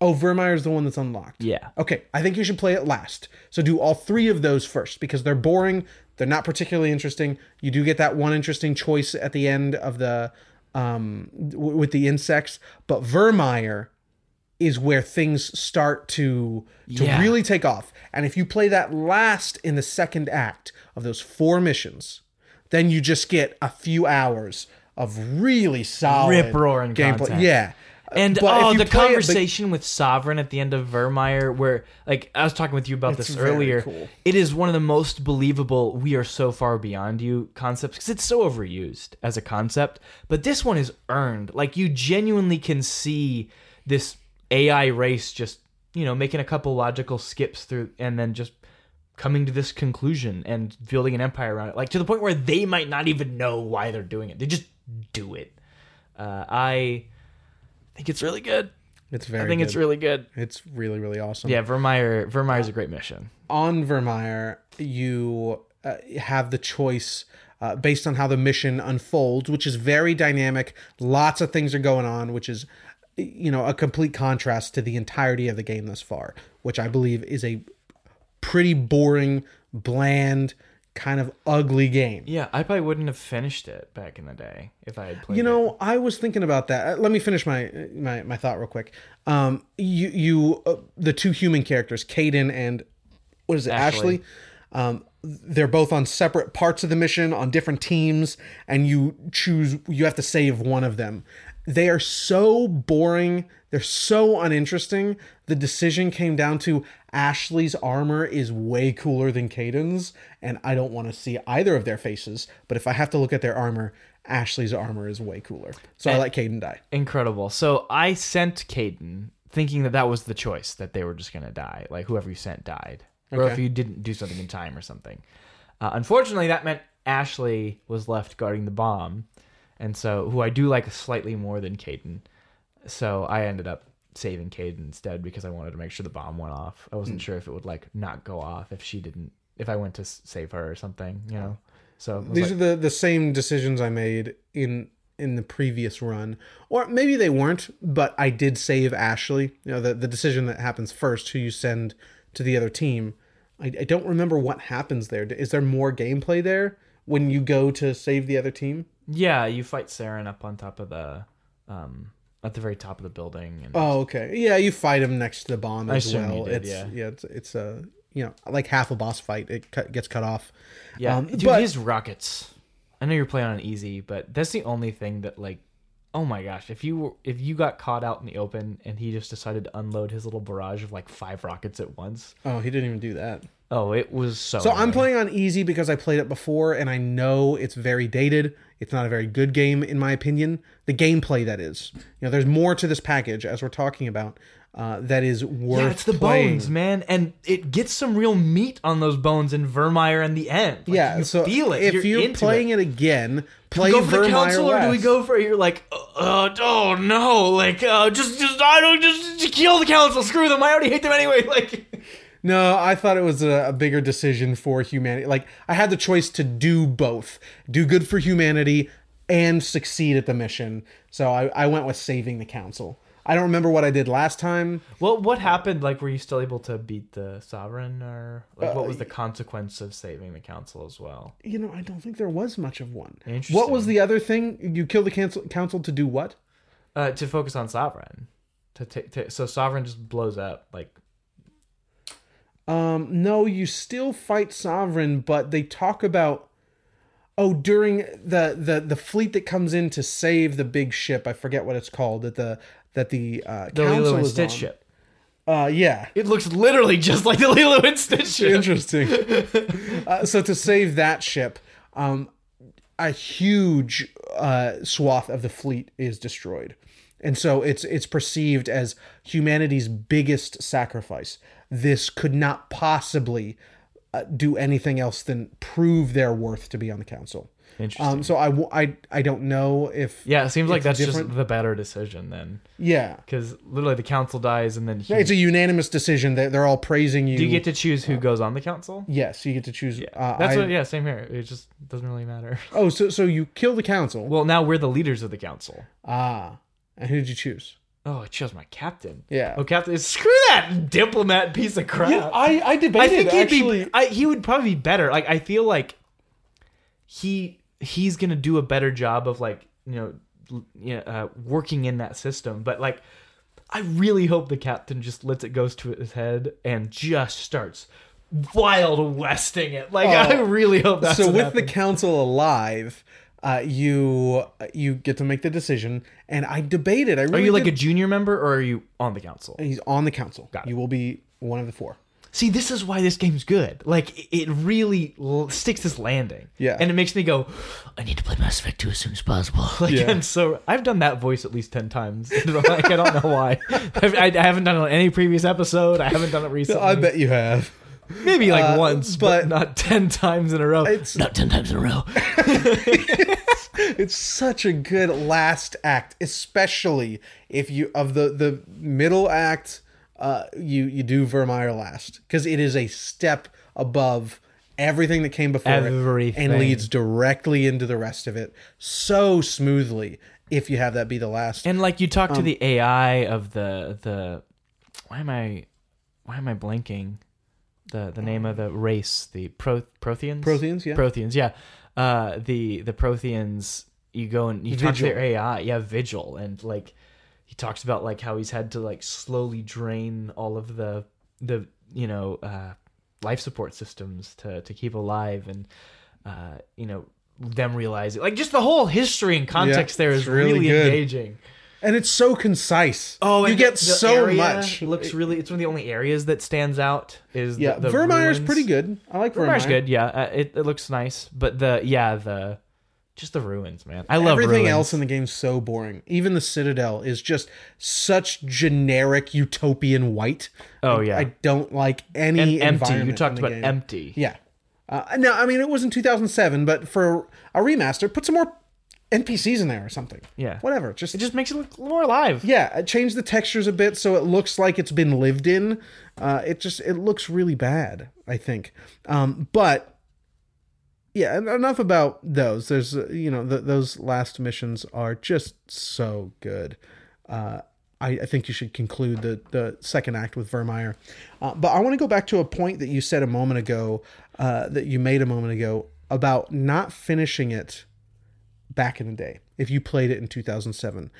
oh, Virmire is the one that's unlocked. Yeah. Okay, I think you should play it last. So do all three of those first because they're boring. They're not particularly interesting. You do get that one interesting choice at the end of the um w- with the insects, but Virmire is where things start to to Yeah. really take off. And if you play that last in the second act of those four missions, then you just get a few hours of really solid Rip-roaring gameplay. content. Yeah. And But oh, the play it- but- conversation with Sovereign at the end of Virmire, where like I was talking with you about this earlier, cool. it is one of the most believable "we are so far beyond you" concepts because it's so overused as a concept. But this one is earned. Like you genuinely can see this AI race just you know making a couple logical skips through, and then just coming to this conclusion and building an empire around it. Like to the point where they might not even know why they're doing it. They just do it. Uh, I think it's really good. It's very I think good. it's really good. It's really, really awesome. Yeah, Virmire. Virmire's a great mission. On Virmire, you uh, have the choice uh, based on how the mission unfolds, which is very dynamic. Lots of things are going on, which is, you know, a complete contrast to the entirety of the game thus far, which I believe is a pretty boring, bland, kind of ugly game. Yeah, I probably wouldn't have finished it back in the day if I had played. You know, I was thinking about that. Let me finish my my, my thought real quick. Um, you you uh, the two human characters, Kaidan and what is it, Ashley? Ashley. Um, they're both on separate parts of the mission on different teams, and you choose. You have to save one of them. They are so boring. They're so uninteresting. The decision came down to Ashley's armor is way cooler than Kaidan's, and I don't want to see either of their faces. But if I have to look at their armor, Ashley's armor is way cooler. So I let Kaidan die. incredible. So I sent Kaidan thinking that that was the choice that they were just gonna die. Like whoever you sent died, or if you didn't do something in time or something. Uh, unfortunately, that meant Ashley was left guarding the bomb, and so who I do like slightly more than Kaidan. So I ended up saving Kaidan instead because I wanted to make sure the bomb went off. I wasn't hmm. sure if it would like not go off if she didn't if I went to save her or something, you know. So These like- are the the same decisions I made in in the previous run, or maybe they weren't, but I did save Ashley. You know, the the decision that happens first, who you send to the other team. I, I don't remember what happens there. Is there more gameplay there when you go to save the other team? Yeah, you fight Saren up on top of the, um, at the very top of the building. And Oh, okay. Yeah, you fight him next to the bomb as well. did, it's yeah. yeah, it's it's a you know like half a boss fight it cut, gets cut off. Yeah, Um, dude, but- his rockets. I know you're playing on easy, but that's the only thing that like, oh my gosh, if you were if you got caught out in the open and he just decided to unload his little barrage of like five rockets at once, Oh, he didn't even do that. Oh, it was so. So I'm playing on easy because I played it before and I know it's very dated. It's not a very good game in my opinion. The gameplay that is. You know, there's more to this package as we're talking about uh, that is worth Yeah, it's the playing. bones, man, and it gets some real meat on those bones in Virmire in the end. Like, Yeah, you so feel it. if you're, you're, playing it. it, again, play go for the Vermeer council, or do we go for? You're like, uh, oh no, like uh, just, just I don't just, just kill the council. Screw them. I already hate them anyway. Like, No, I thought it was a, a bigger decision for humanity. Like I had the choice to do both, do good for humanity and succeed at the mission. So I, I went with saving the council. I don't remember what I did last time. well, what happened? Like, were you still able to beat the sovereign, or like, what Uh, was the consequence of saving the council as well? You know, I don't think there was much of one. Interesting. What was the other thing? You killed the council, council to do what? Uh, to focus on sovereign. To, to so sovereign just blows up. Like, Um, no, you still fight sovereign, but they talk about oh during the the the fleet that comes in to save the big ship. I forget what it's called. That the that the uh, the council Lilo and is on. ship. Uh, yeah. It looks literally just like the Lilo and Stitch ship. Interesting. uh, so to save that ship, um, a huge uh, swath of the fleet is destroyed, and so it's it's perceived as humanity's biggest sacrifice. This could not possibly uh, do anything else than prove their worth to be on the council. Interesting. Um, so I, w- I, I don't know if yeah, it seems like that's different. just the better decision then, yeah. because literally the council dies and then he, It's a unanimous decision. They they're all praising you. do you get to choose who goes on the council? yes, you get to choose. uh, That's I- what. Yeah, same here. It just doesn't really matter. Oh, so so you kill the council. Well, now we're the leaders of the council. Ah, and who did you choose? Oh, I chose my captain. Yeah. Oh, captain! Screw that diplomat piece of crap. Yeah, I I debated I think he'd actually. be. I, he would probably be better. Like I feel like he he's gonna do a better job of like you know you uh, working in that system. But like, I really hope the captain just lets it go to his head and just starts wild westing it. Like I Oh. really hope that's so with the council alive, uh, you you get to make the decision, and I debated. I Are really you like a junior member or are you on the council? He's on the council. Got it. You will be one of the four. See, this is why this game's good. Like, it- really l- sticks this landing. Yeah. And it makes me go, I need to play Mass Effect 2 as soon as possible. Like, Yeah. and so I've done that voice at least 10 times. like, I don't know why. I've, I, I haven't done it on any previous episode. I haven't done it recently. I bet you have. Maybe like Uh, once, but, but- not 10 times in a row. It's not 10 times in a row. it's such a good last act, especially if you of the the middle act. Uh, you you do Virmire last because it is a step above everything that came before it and leads directly into the rest of it so smoothly. If you have that be the last, And like you talk Um, to the AI of the the why am I why am I blanking the the name of the race the Pro, Protheans Protheans, yeah. Protheans yeah uh the the Protheans you go and you talk to Vigil. their AI yeah Vigil and like he talks about like how he's had to like slowly drain all of the the you know uh life support systems to to keep alive and uh you know them realizing like just the whole history and context there it's is really really good. engaging. And it's so concise. Oh, you get so much. Looks really. It's one of the only areas that stands out. Is Yeah, the, the Virmire's ruins. pretty good. I like Virmire. Virmire's good. Yeah, uh, it, it looks nice. But the yeah the just the ruins, man. I love Everything ruins. else in the game's so boring. Even the Citadel is just such generic utopian white. Oh, yeah. I don't like any and empty. You talked about game. empty. Yeah. Uh, no, I mean it was in 2007, but for a remaster, put some more NPCs in there or something. Yeah. Whatever. Just It just makes it look more alive. yeah, change the textures a bit so it looks like it's been lived in. Uh, it just it looks really bad. I think, um, but yeah, enough about those. There's uh, you know th- those last missions are just so good. Uh, I, I think you should conclude the the second act with Virmire, uh, but I want to go back to a point that you said a moment ago uh, that you made a moment ago about not finishing it back in the day if you played it in 2007.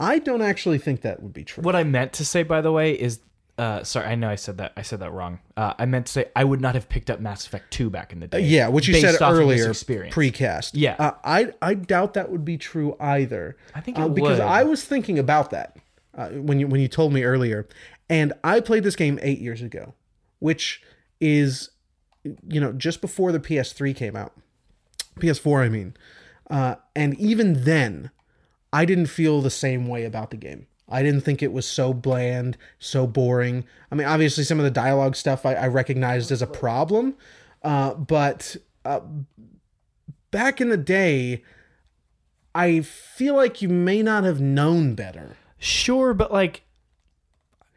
I don't actually think that would be true. What I meant to say, by the way, is Uh, sorry, I know I said that. I said that wrong. Uh, I meant to say I would not have picked up Mass Effect Two back in the day. Yeah, what you said off of this earlier, experience. precast. Yeah. uh, I I doubt that would be true either. I think uh, because would. I was thinking about that uh, when you when you told me earlier, and I played this game eight years ago, which is you know just before the PS3 came out, PS4 I mean, uh, and even then, I didn't feel the same way about the game. I didn't think it was so bland, so boring. I mean, obviously, some of the dialogue stuff I, I recognized as a problem, uh, but uh, back in the day, I feel like you may not have known better Sure, but like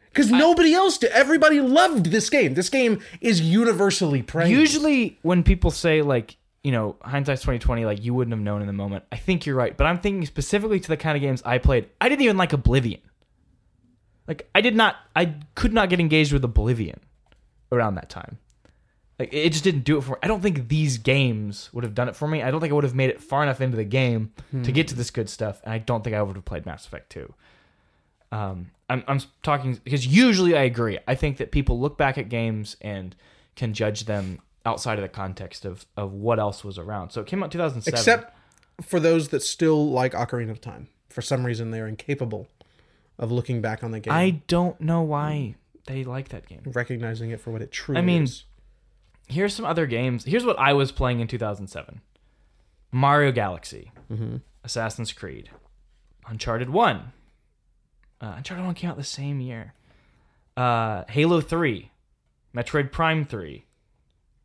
because nobody else did. Everybody loved this game. This game is universally praised. usually when people say like you know hindsight's 2020 like you wouldn't have known in the moment. I think you're right but i'm thinking specifically to the kind of games i played. I didn't even like oblivion. Like i did not i could not get engaged with oblivion around that time. Like it just didn't do it for me. I don't think these games would have done it for me. I don't think i would have made it far enough into the game to get to this good stuff and i don't think i would have played mass effect 2 um, I'm, I'm talking because usually I agree. I think that people look back at games and can judge them outside of the context of, of what else was around. So it came out 2007. except for those that still like Ocarina of Time. For some reason, they're incapable of looking back on the game, I don't know why they like that game. recognizing it for what it truly I mean, is. Here's some other games. Here's what I was playing in 2007 Mario Galaxy, Assassin's Creed, Uncharted 1. Uh, Uncharted 1 came out the same year. Uh, Halo 3, Metroid Prime 3,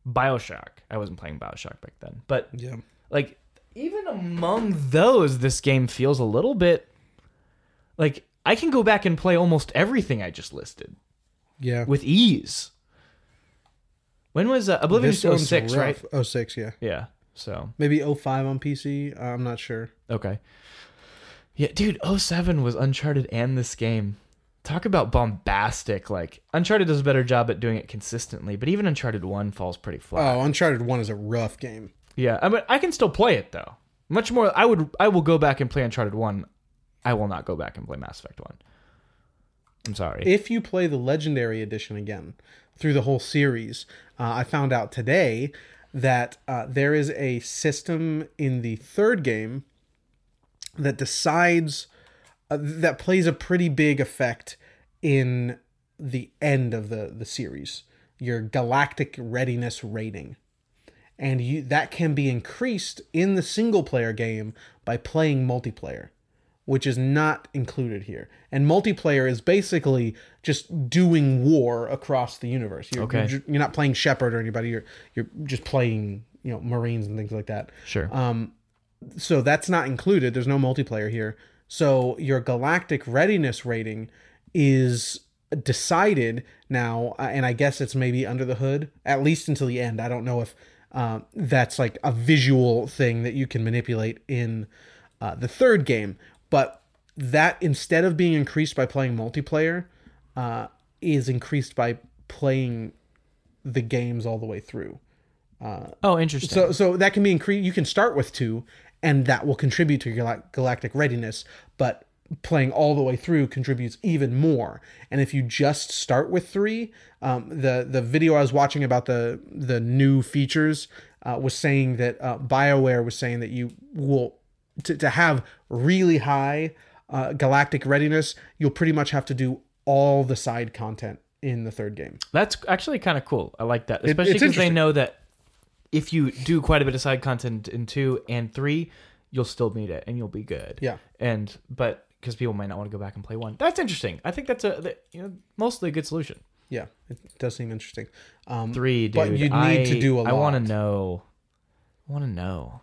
Bioshock. I wasn't playing Bioshock back then. But Yeah. like even among those this game feels a little bit like i can go back and play almost everything i just listed Yeah. with ease when was uh, oblivion This 06 right rough. Oh, six, yeah. yeah so Maybe 05 on PC. I'm not sure. okay yeah dude 07 was uncharted and this game talk about bombastic like uncharted does a better job at doing it consistently but even uncharted 1 falls pretty flat Oh, Uncharted 1 is a rough game. Yeah, I mean, I can still play it though. Much more, I would, I will go back and play Uncharted One. I will not go back and play Mass Effect One. I'm sorry. If you play the Legendary Edition again through the whole series, uh, I found out today that uh, there is a system in the third game that decides uh, that plays a pretty big effect in the end of the the series. Your galactic readiness rating. And you that can be increased in the single player game by playing multiplayer which is not included here. And multiplayer is basically just doing war across the universe. You're, Okay. you're, you're not playing Shepard or anybody. You're you're just playing you know Marines and things like that. sure. Um, so that's not included. There's no multiplayer here. So your galactic readiness rating is decided now, uh, and I guess it's maybe under the hood at least until the end. I don't know if um, that's like a visual thing that you can manipulate in uh, the third game, but that instead of being increased by playing multiplayer, uh, is increased by playing the games all the way through. oh, interesting. So so that can be increased. You can start with two, and that will contribute to your galactic readiness. But playing all the way through contributes even more. And if you just start with three, um, the the video I was watching about the the new features uh, was saying that uh, Bioware was saying that you will to, to have really high uh, galactic readiness, you'll pretty much have to do all the side content in the third game. That's actually kind of cool. I like that, especially because they know that if you do quite a bit of side content in two and three, you'll still meet it and you'll be good. Yeah. And but because people might not want to go back and play one, that's interesting. I think that's a that, you know mostly a good solution. Yeah, it does seem interesting. Um, Three, dude. But you need I, to do a I want to lot. know. I want to know.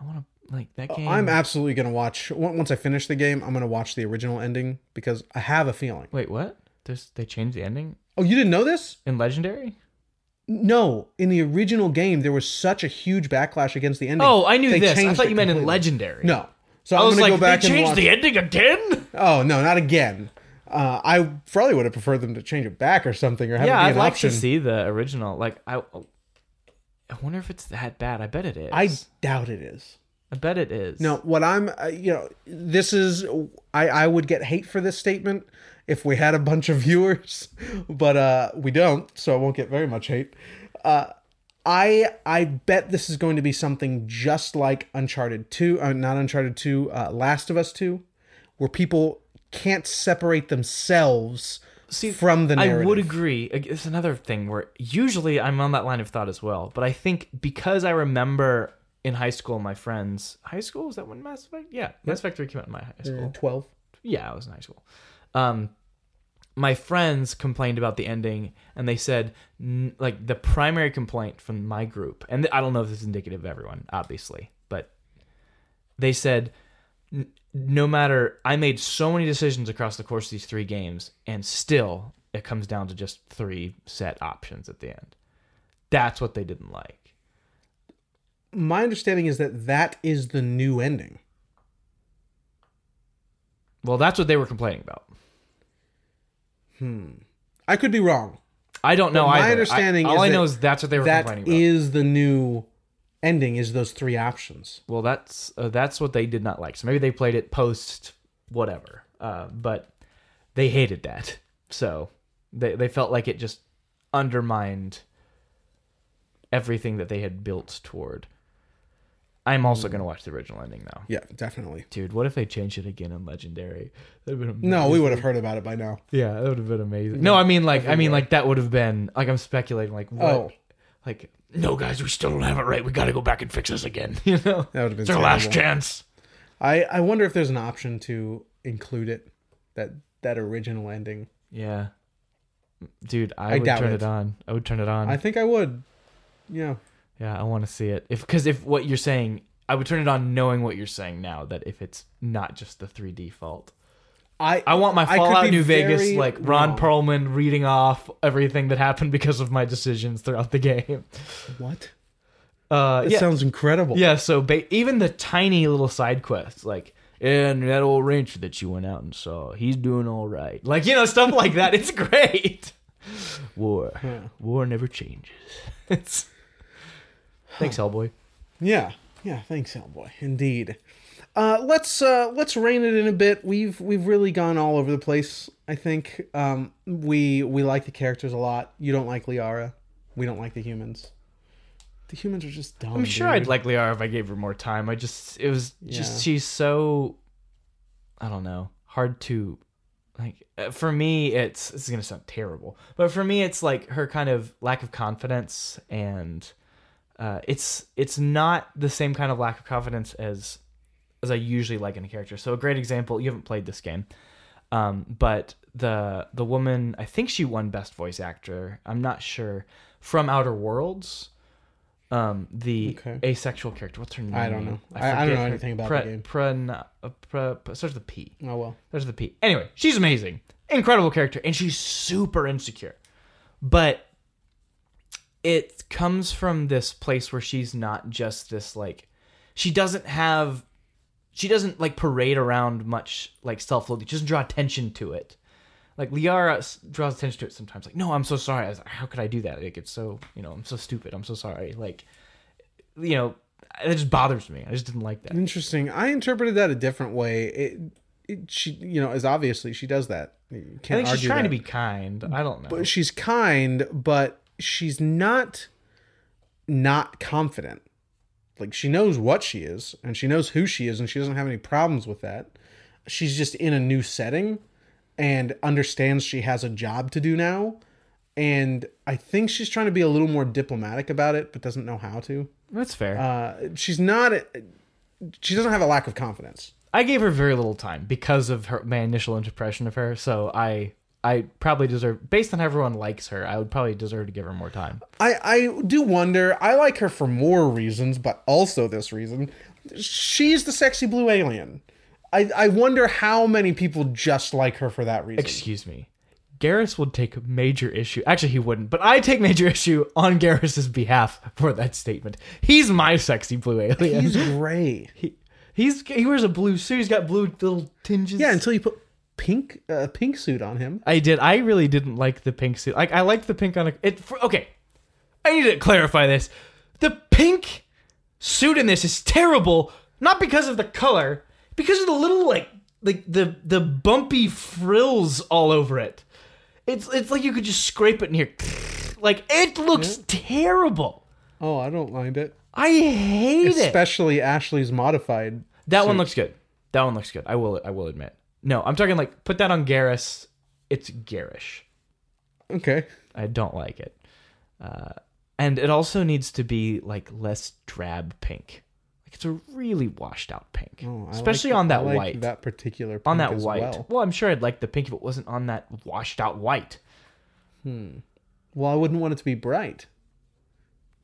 I want to like that game. I'm absolutely gonna watch once I finish the game. I'm gonna watch the original ending because I have a feeling. Wait, what? There's they changed the ending Oh, you didn't know this? in Legendary. No, in the original game, there was such a huge backlash against the ending. Oh, I knew They this. I thought you meant in. Legendary. No, so I I'm was gonna like, go back they and changed watch. the ending again. Oh no, not again. Uh, I probably would have preferred them to change it back or something, or have yeah, it be I'd an like option. to see the original. Like, I, I wonder if it's that bad. I bet it is. I doubt it is. I bet it is. No, what I'm, uh, you know, this is, I, I would get hate for this statement if we had a bunch of viewers, but uh, we don't, so I won't get very much hate. Uh, I I bet this is going to be something just like Uncharted Two, uh, not Uncharted Two, uh, Last of Us Two, where people can't separate themselves See, from the narrative. I would agree. It's another thing where usually I'm on that line of thought as well. But I think because I remember in high school, my friends, high school was that when Mass Effect? Yeah, Mass Effect Three came out in my high school. Twelve. Yeah, I was in high school. Um, my friends complained about the ending, and they said n- like the primary complaint from my group, and I don't know if this is indicative of everyone, obviously, but they said n- no matter I made so many decisions across the course of these three games, and still it comes down to just three set options at the end. That's what they didn't like. My understanding is that that is the new ending. Well, that's what they were complaining about. I could be wrong. I don't know. My either. I- understanding all is I know is that's what they were That complaining about. is the new ending. Is those three options? Well, that's uh, that's what they did not like. So maybe they played it post whatever, uh, but they hated that. So they they felt like it just undermined everything that they had built toward. I'm also mm. gonna watch the original ending now, Yeah, definitely. dude. What if they changed it again in Legendary? That'd been amazing. No, we would have heard about it by now. Yeah, that would have been amazing. No, I mean like I mean like that would have been like I'm speculating like what Oh. like no guys, we still don't have it right. We got to go back and fix this again. You know, That would have been it's our last terrible. chance. I I wonder if there's an option to include it that that original ending. Yeah. Dude, I, I would doubt turn it. it. on. I would turn it on. I think I would. Yeah. Yeah, I want to see it. If cuz if what you're saying, I would turn it on knowing what you're saying now that if it's not just the 3D fault. I I want my I Fallout New Vegas like Ron wrong. Perlman reading off everything that happened because of my decisions throughout the game. What? Uh That yeah. sounds incredible. Yeah, so ba- even the tiny little side quests, like, and that old rancher that you went out and saw, he's doing all right. Like, you know, stuff like that. It's great. War. War never changes. It's. Thanks, Hellboy. Yeah. Yeah, thanks, Hellboy. Indeed. Uh, let's uh, let's rein it in a bit. We've we've really gone all over the place. I think um, we we like the characters a lot. You don't like Liara. We don't like the humans. The humans are just dumb. I'm sure dude. I'd like Liara if I gave her more time. I just, it was just, Yeah. she's so, I don't know, hard to, like, uh, for me, it's, this is going to sound terrible, but for me, it's like her kind of lack of confidence and, uh, it's, it's not the same kind of lack of confidence as, as I usually like in a character. So a great example, you haven't played this game, um, but the, the woman, I think she won best voice actor. I'm not sure from Outer Worlds um the Okay. asexual character what's her name I don't know. I- I don't forget know anything about Pre- the game. Pren- uh, pre- pre- starts with a p Oh well. there's the p anyway she's amazing incredible character and she's super insecure but it comes from this place where she's not just this like she doesn't have she doesn't like parade around much like self-loathing. She doesn't draw attention to it. Like Liara s- draws attention to it sometimes. Like no i'm so sorry. I was like, how could i do that? Like it's so you know i'm so stupid. I'm so sorry. Like you know it just bothers me. I just didn't like that. Interesting. I interpreted that a different way. It, it she you know is obviously she does that. You i can't I think she's trying that. to be kind. I don't know. But she's kind, but she's not not confident. Like she knows what she is and she knows who she is and she doesn't have any problems with that. She's just in a new setting and understands she has a job to do now. And I think she's trying to be a little more diplomatic about it, but doesn't know how to. that's fair Uh, she's not. She doesn't have a lack of confidence. I gave her very little time because of her my initial impression of her. So I I probably deserve based on everyone likes her, I would probably deserve to give her more time. I, I do wonder. I like her for more reasons, but also this reason. She's the sexy blue alien. I, I wonder how many people just like her for that reason. Excuse me. Garrus would take major issue. Actually, he wouldn't, but I take major issue on Garrus's behalf for that statement. He's my sexy blue alien. He's gray. he, he's he wears a blue suit. He's got blue little tinges. Yeah, until you put pink uh, pink suit on him. I did. I really didn't like the pink suit. Like I liked the pink on a. It for, okay. I need to clarify this. The pink suit in this is terrible. Not because of the color, because of the little like like the the bumpy frills all over it. It's it's like you could just scrape it in here. Like it looks terrible. Oh, I don't mind it. I hate it. Especially Ashley's modified. That one looks good. That one looks good. I will I will admit. No, I'm talking like put that on Garrus. It's garish. Okay. I don't like it. Uh, and it also needs to be like less drab pink. Like it's a really washed out pink, Oh, especially like- on that I like white. That particular on that as white. Well. Well. I'm sure I'd like the pink if it wasn't on that washed out white. Hmm. Well, I wouldn't want it to be bright.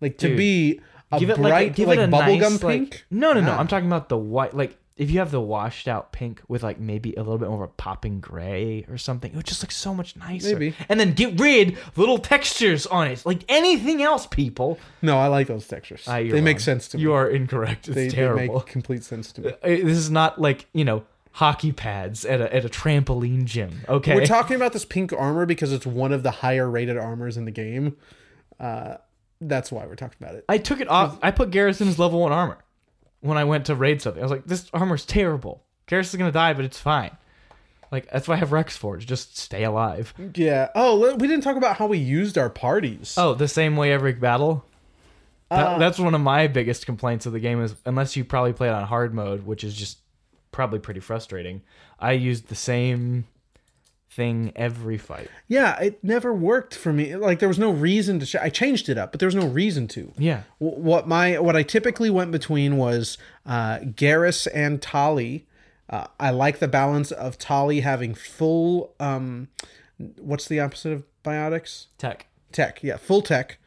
Like to Dude, be a give it bright, like a, like bubblegum nice, pink. no, no, no. Ah. I'm talking about the white. Like if you have the washed out pink with like maybe a little bit more of a popping gray or something, it would just look so much nicer. Maybe. And then get rid of little textures on it, like anything else. People, No, I like those textures. Ah, they you're make sense to me. You are incorrect. It's they, they terrible. make complete sense to me. Uh, this is not like you know hockey pads at a at a trampoline gym. Okay, We're talking about this pink armor because it's one of the higher rated armors in the game. Uh, that's why we're talking about it. I took it off. I put Garrus's level one armor when I went to raid something. I was like, this armor's terrible. Garrus's gonna die, but it's fine. Like that's why I have Wrex Forge. Just stay alive. Yeah. Oh, we didn't talk about how we used our parties. Oh, the same way every battle. That, Uh, that's one of my biggest complaints of the game is unless you probably play it on hard mode, which is just probably pretty frustrating. I used the same thing every fight. Yeah, it never worked for me. Like there was no reason to. Ch- I changed it up, but there was no reason to. Yeah. Wh- What my what I typically went between was uh, Garrus and Tali. Uh, I like the balance of Tali having full. Um, what's the opposite of biotics? Tech. Tech. Yeah, full tech,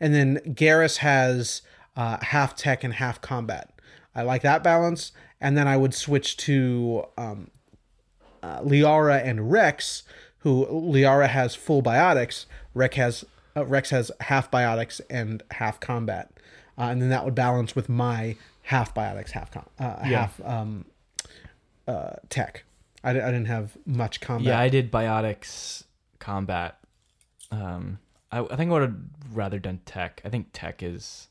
and then Garrus has uh, half tech and half combat. I like that balance, and then I would switch to um, uh, Liara and Wrex, who Liara has full biotics. Wrex has uh, Wrex has half biotics and half combat, uh, and then that would balance with my half biotics, half com- uh, half um, uh, tech. I, didn't have much combat. Yeah, I did biotics combat. Um, I, I think I would have rather done tech. I think tech is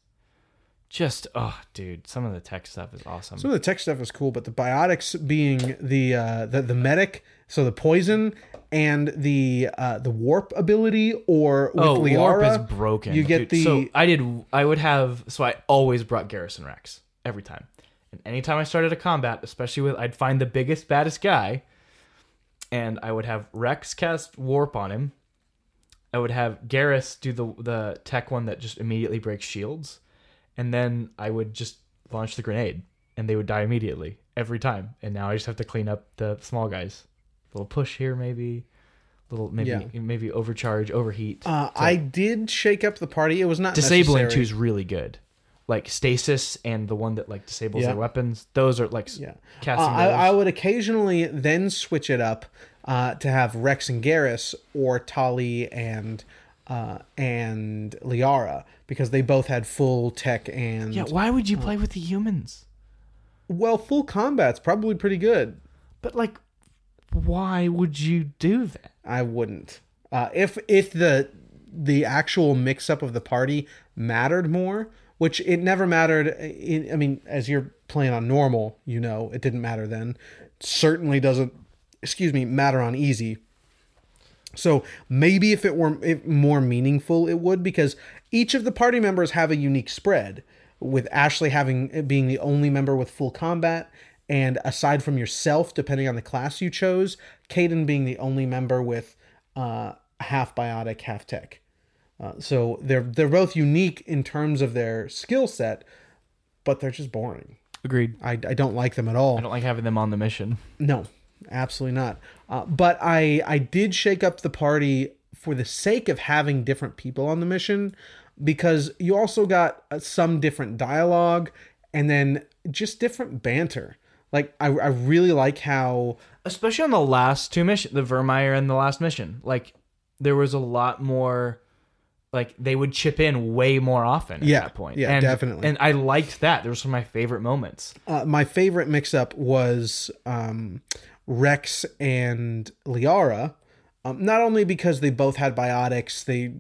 just oh, dude, some of the tech stuff is awesome. Some of the tech stuff is cool, but the biotics being the uh, the the medic, so the poison and the uh, the warp ability, or with oh, Liara, warp is broken. You get dude. the so I did. I would have. So I always brought Garrison Wrex every time, and anytime I started a combat, especially with, I'd find the biggest baddest guy, and I would have Wrex cast warp on him. I would have Garrus do the the tech one that just immediately breaks shields, and then I would just launch the grenade, and they would die immediately every time. And now I just have to clean up the small guys. A little push here, maybe. A Little maybe Yeah. maybe overcharge, overheat. Uh, I did shake up the party. It was not Disabling two is really good. Like stasis and the one that like disables Yeah. their weapons. Those are like Yeah. Uh. I. I would occasionally then switch it up uh, to have Wrex and Garrus or Tali and uh, and Liara because they both had full tech and yeah, why would you play with the humans? well, full combat's probably pretty good. But like, why would you do that? I wouldn't. Uh, if if the the actual mix up of the party mattered more, which it never mattered. In, I mean, as you're playing on normal, you know, it didn't matter then. Certainly doesn't. Excuse me, matter on easy. So maybe if it were if more meaningful, it would because each of the party members have a unique spread. With Ashley having being the only member with full combat, and aside from yourself, depending on the class you chose, Kaidan being the only member with uh, half biotic, half tech. Uh, so they're they're both unique in terms of their skill set, but they're just boring. Agreed. I, I don't like them at all. I don't like having them on the mission. No, absolutely not. Uh, but I I did shake up the party for the sake of having different people on the mission, because you also got uh, some different dialogue and then just different banter. Like I I really like how Especially on the last two mission, the Virmire and the last mission. Like there was a lot more. Like they would chip in way more often at Yeah, that point. yeah, and, definitely. And I liked that. There was some of my favorite moments. uh, my favorite mix up was um, Wrex and Liara. Um, not only because they both had biotics, they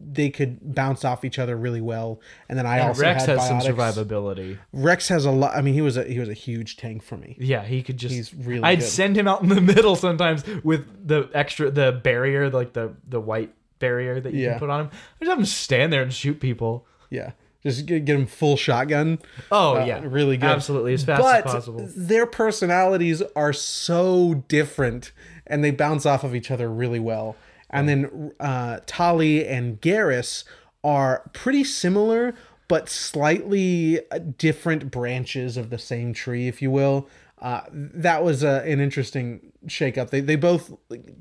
they could bounce off each other really well. And then I And also Wrex had has some survivability. Wrex has a lot. I mean, he was a he was a huge tank for me. Yeah, he could just. He's really I'd good. send him out in the middle sometimes with the extra the barrier, like the the white barrier that you Yeah. can put on him. I just have him stand there and shoot people. Yeah, just get, get him full shotgun. Oh Uh, yeah, really good. absolutely as fast but as possible. their personalities are so different, and they bounce off of each other really well. And then uh, Tali and Garrus are pretty similar, but slightly uh, different branches of the same tree, if you will. Uh, that was uh, an interesting shakeup. They they both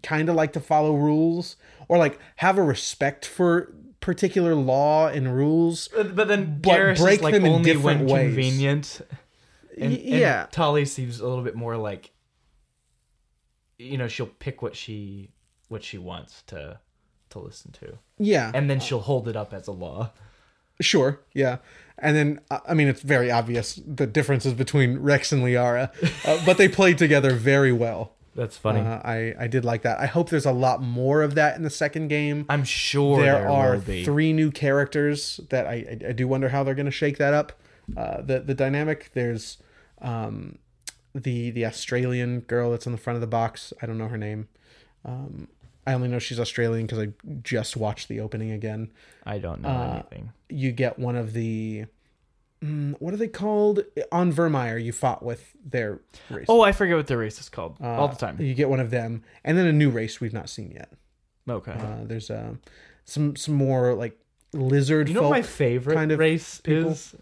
kind of like to follow rules or like have a respect for particular law and rules. But, but then but Garrus break is like them in only when different ways. convenient. And, Y- and yeah. Tali seems a little bit more like you know, she'll pick what she what she wants to to listen to. Yeah, And then she'll hold it up as a law. Sure, yeah. And then, uh, I mean, it's very obvious the differences between Wrex and Liara, uh, but they played together very well. That's funny. Uh, I, I did like that. I hope there's a lot more of that in the second game. I'm sure there, there, are three new characters that I, I, I do wonder how they're going to shake that up. Uh, the the dynamic. There's um, the the Australian girl that's on the front of the box. I don't know her name. Um, I only know she's Australian because I just watched the opening again. I don't know uh, anything. you get one of the mm, what are they called on Virmire? You fought with their race. Oh, I forget what the race is called Uh, all the time. You get one of them, and then a new race we've not seen yet. Okay. Uh, there's uh, some some more like lizard. you know folk. what my favorite kind of race people? is?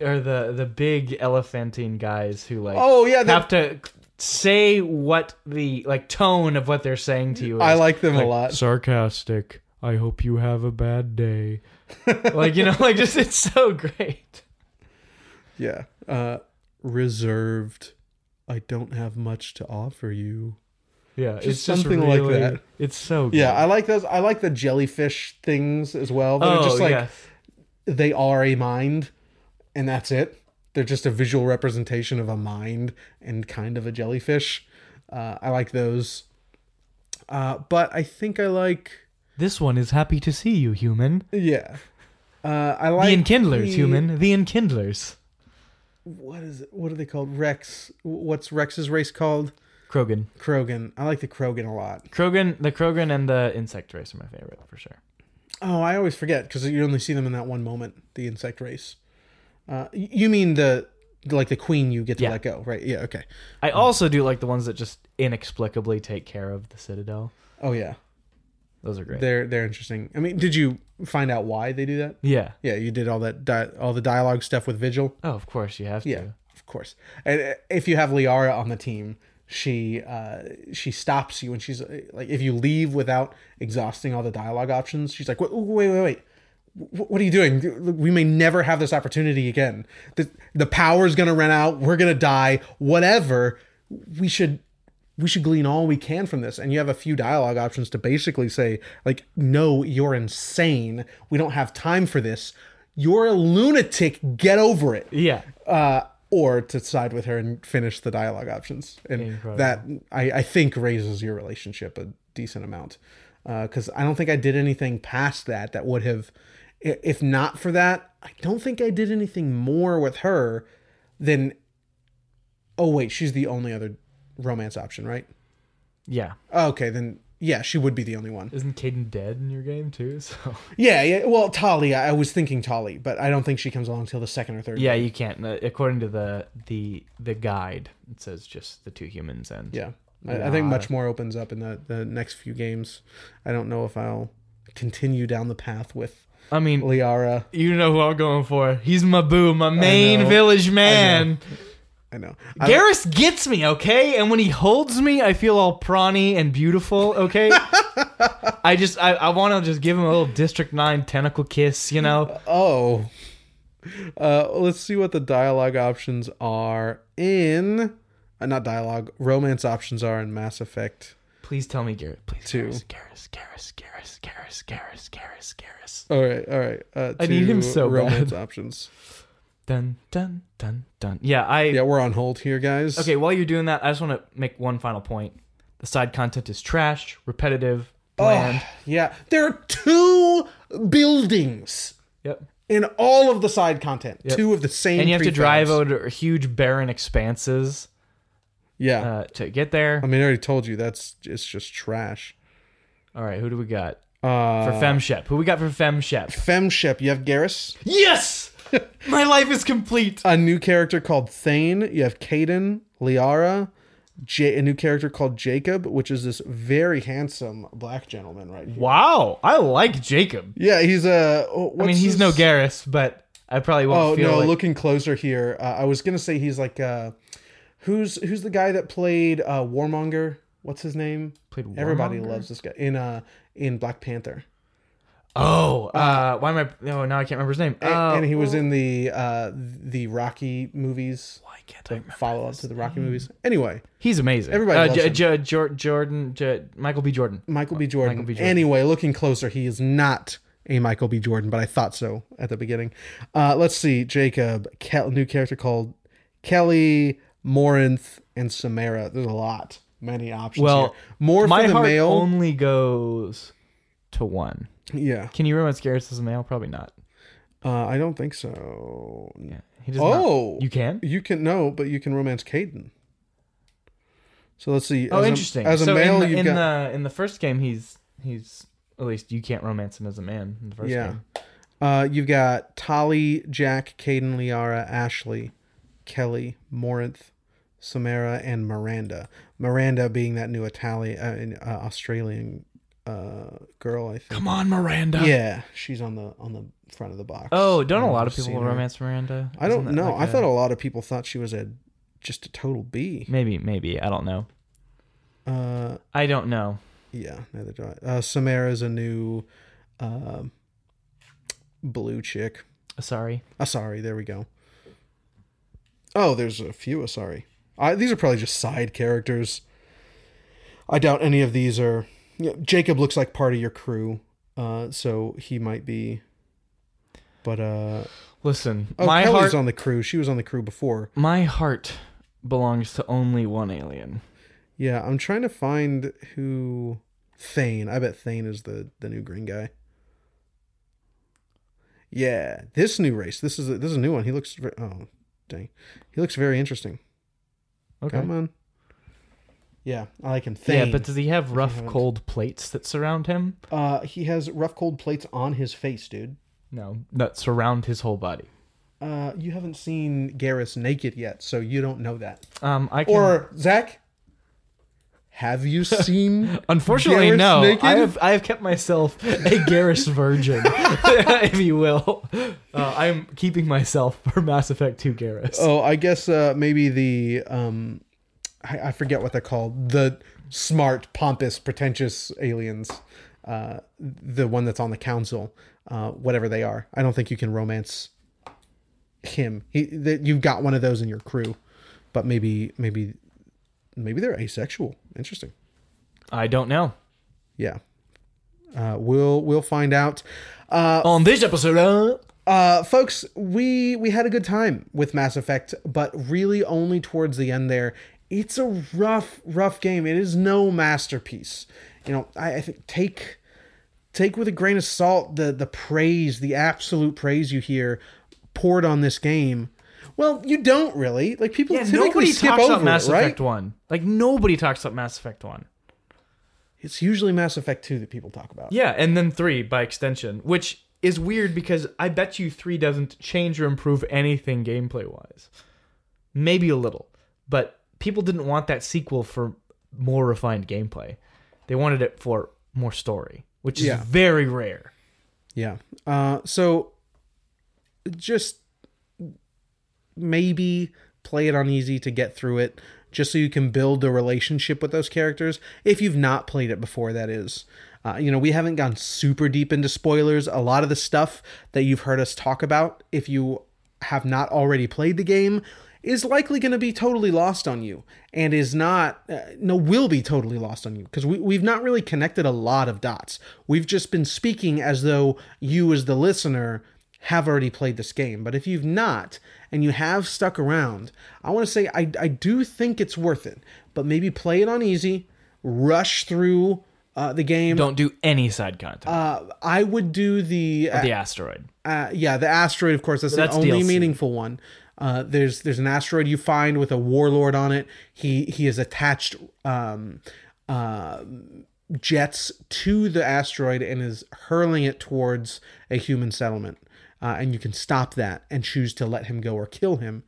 Are the the big elephantine guys who like Oh yeah, have to say what the like tone of what they're saying to you. Is. I like them a lot. Sarcastic. I hope you have a bad day. like you know, like just it's so great. Yeah. Uh, reserved. I don't have much to offer you. Yeah, Just it's just something like really- that. It's so good. Yeah, I like those. I like the jellyfish things as well. They're oh just like yeah. they are a mind, and that's it. They're just a visual representation of a mind and kind of a jellyfish. Uh, I like those. Uh, but I think I like This one is happy to see you, human. yeah. Uh, I like the enkindlers, the- human. The enkindlers. What is it? What are they called? Wrex. What's Wrex's race called? Krogan. Krogan. I like the Krogan a lot. Krogan, the Krogan and the insect race are my favorite for sure. Oh, I always forget because you only see them in that one moment. The insect race. Uh, you mean the like the queen you get to Yeah. let go, right? Yeah. Okay. I also do like the ones that just inexplicably take care of the Citadel. Oh yeah. Those are great. They're they're interesting. I mean, did you find out why they do that? yeah. Yeah, you did all that di- all the dialogue stuff with Vigil. Oh, of course you have to. Yeah, of course. And uh, if you have Liara on the team, she uh, she stops you and she's uh, like, if you leave without exhausting all the dialogue options, she's like, wait, wait, wait, wait. What are you doing? We may never have this opportunity again. The the power's gonna run out. We're gonna die. Whatever. We should we should glean all we can from this. And you have a few dialogue options to basically say, like, no, you're insane. We don't have time for this. You're a lunatic. Get over it Yeah. uh, or to side with her and finish the dialogue options, and Incredible. that I, I think raises your relationship a decent amount. Because I don't think I did anything past that that would have, if not for that, I don't think I did anything more with her than. Oh wait, she's the only other romance option, right? Yeah. Okay, then yeah, she would be the only one. Isn't Kaidan dead in your game too? So Yeah, yeah. Well, Tali, I was thinking Tali, but I don't think she comes along till the second or third. yeah, you can't. Uh, according to the the the guide, it says just the two humans and Yeah. I, I think much more opens up in the, the next few games. I don't know if I'll continue down the path with I mean, Liara. you know who I'm going for. He's my boo, my main village man. I know. I, Garrus gets me, okay? And when he holds me, I feel all prawny and beautiful, okay? I just I, I want to just give him a little District 9 tentacle kiss, you know? oh. Uh, let's see what the dialogue options are in. Uh, not dialogue, romance options are in Mass Effect. Please tell me Garrus. Please Two. Garrus, Garrus, Garrus, Garrus, Garrus, Garrus, Garrus. All right, all right. Uh, I need him so bad. romance options. Dun dun dun dun. Yeah, I Yeah, we're on hold here, guys. Okay, while you're doing that, I just want to make one final point. The side content is trash, repetitive, bland. Oh, yeah. There are two buildings Yep. in all of the side content. Two of the same. And you have to drive over huge barren expanses Yeah. uh, to get there. I mean, I already told you that's it's just trash. All right, who do we got Uh, for Femshep? Who we got for Femshep? Femship, you have Garrus, Yes, my life is complete. a new character called Thane. You have Kaidan, Liara, J- a new character called Jacob, which is this very handsome black gentleman right here. Wow, I like Jacob. Yeah, he's a. oh, I mean, he's no Garrus, but I probably won't Oh feel no! like Looking closer here, uh, I was gonna say he's like uh, who's who's the guy that played uh, Warmonger? What's his name? Played Everybody loves this guy in uh in Black Panther, Oh, uh, why am I? No, now I can't remember his name. and, Uh, and he was in the uh the Rocky movies. why can't I remember? Follow up to the Rocky movies. Anyway, He's amazing. Everybody uh, loves J- him. J- Jor- Jordan, J- Michael B. Jordan. Michael B. Jordan. Michael B. Jordan. Anyway, looking closer, he is not a Michael B. Jordan, but I thought so at the beginning. Uh, let's see, Jacob, Kel- new character called Kelly, Morinth, and Samara. There's a lot, many options. Well, here. more My for the heart male. only goes to one. Yeah, Can you as a male? Probably not. uh, I don't think so. Yeah, he does not. Oh, You can. you can no, but you can romance Kaidan. So let's see. Oh, as a- interesting. as a so male, in, the, in got the in the first game, he's he's at least you can't romance him as a man in the first Yeah. game. Uh, you've got Tali, Jack, Kaidan, Liara, Ashley, Kelly, Morinth, Samara, and Miranda. Miranda being that new Italian, uh, uh, Australian uh, girl, I think. Come on, Miranda. Yeah, she's on the on the front of the box. Oh, don't a I've lot of people romance Miranda? I Isn't don't that know. like I a- thought a lot of people thought she was a just a total B. maybe, maybe I don't know. Uh, I don't know. yeah, neither do I. Uh, Samara's a new uh, blue chick. Sorry. Asari, there we go. Oh, there's a few Asari. I, these are probably just side characters. I doubt any of these are. Yeah, Jacob looks like part of your crew, uh, so he might be. But uh, Listen, oh, my Kelly's heart, on the crew. She was on the crew before. my heart belongs to only one alien. Yeah, I'm trying to find who Thane. I bet Thane is the the new green guy. Yeah, this new race. This is a, this is a new one. He looks. Very, oh, dang, he looks very interesting. Okay. Come on. Yeah, I like him. Thane. Yeah, but does he have rough, cold plates that surround him? uh, he has rough cold plates on his face, dude. No, that surround his whole body. Uh, you haven't seen Garrus naked yet, so you don't know that. Um, I can. Or Zach, have you seen? Unfortunately, Garrus no. naked? I have I have kept myself a Garrus virgin, if you will. Uh, I'm keeping myself for Mass Effect 2 Garrus. Oh, I guess uh, maybe the um, I, I forget what they're called. The smart, pompous, pretentious aliens. Uh, the one that's on the council, uh, whatever they are. I don't think you can romance him. He, that you've got one of those in your crew, but maybe, maybe, maybe they're asexual. Interesting. I don't know. Yeah. Uh, we'll we'll find out. Uh, On this episode, uh, uh, folks, we we had a good time with Mass Effect, but really only towards the end there. It's a rough, rough game. It is no masterpiece. You know, I, I think take take with a grain of salt the the praise, the absolute praise you hear poured on this game. Well, you don't really like people yeah, typically nobody skip talks over about Mass it, right? Effect 1. Like, nobody talks about Mass Effect 1. It's usually Mass Effect Two that people talk about. Yeah, and then 3 by extension, which is weird because I bet you 3 doesn't change or improve anything gameplay wise. Maybe a little. But people didn't want that sequel for more refined gameplay. They wanted it for more story, which is Yeah. very rare. Yeah. Uh, so just maybe play it on easy to get through it, just so you can build a relationship with those characters. If you've not played it before, that is. Uh, you know, we haven't gone super deep into spoilers. A lot of the stuff that you've heard us talk about, if you have not already played the game, is likely going to be totally lost on you and is not uh, no will be totally lost on you because we, we've not really connected a lot of dots we've just been speaking as though you as the listener have already played this game but if you've not and you have stuck around i want to say I, I do think it's worth it but maybe play it on easy rush through uh, the game. Don't do any side content. Uh, I would do the the asteroid. uh, yeah, the asteroid, of course, that's, That's the only DLC. meaningful one. Uh, there's there's an asteroid you find with a warlord on it. He he has attached um, uh, jets to the asteroid and is hurling it towards a human settlement. Uh, and you can stop that and choose to let him go or kill him,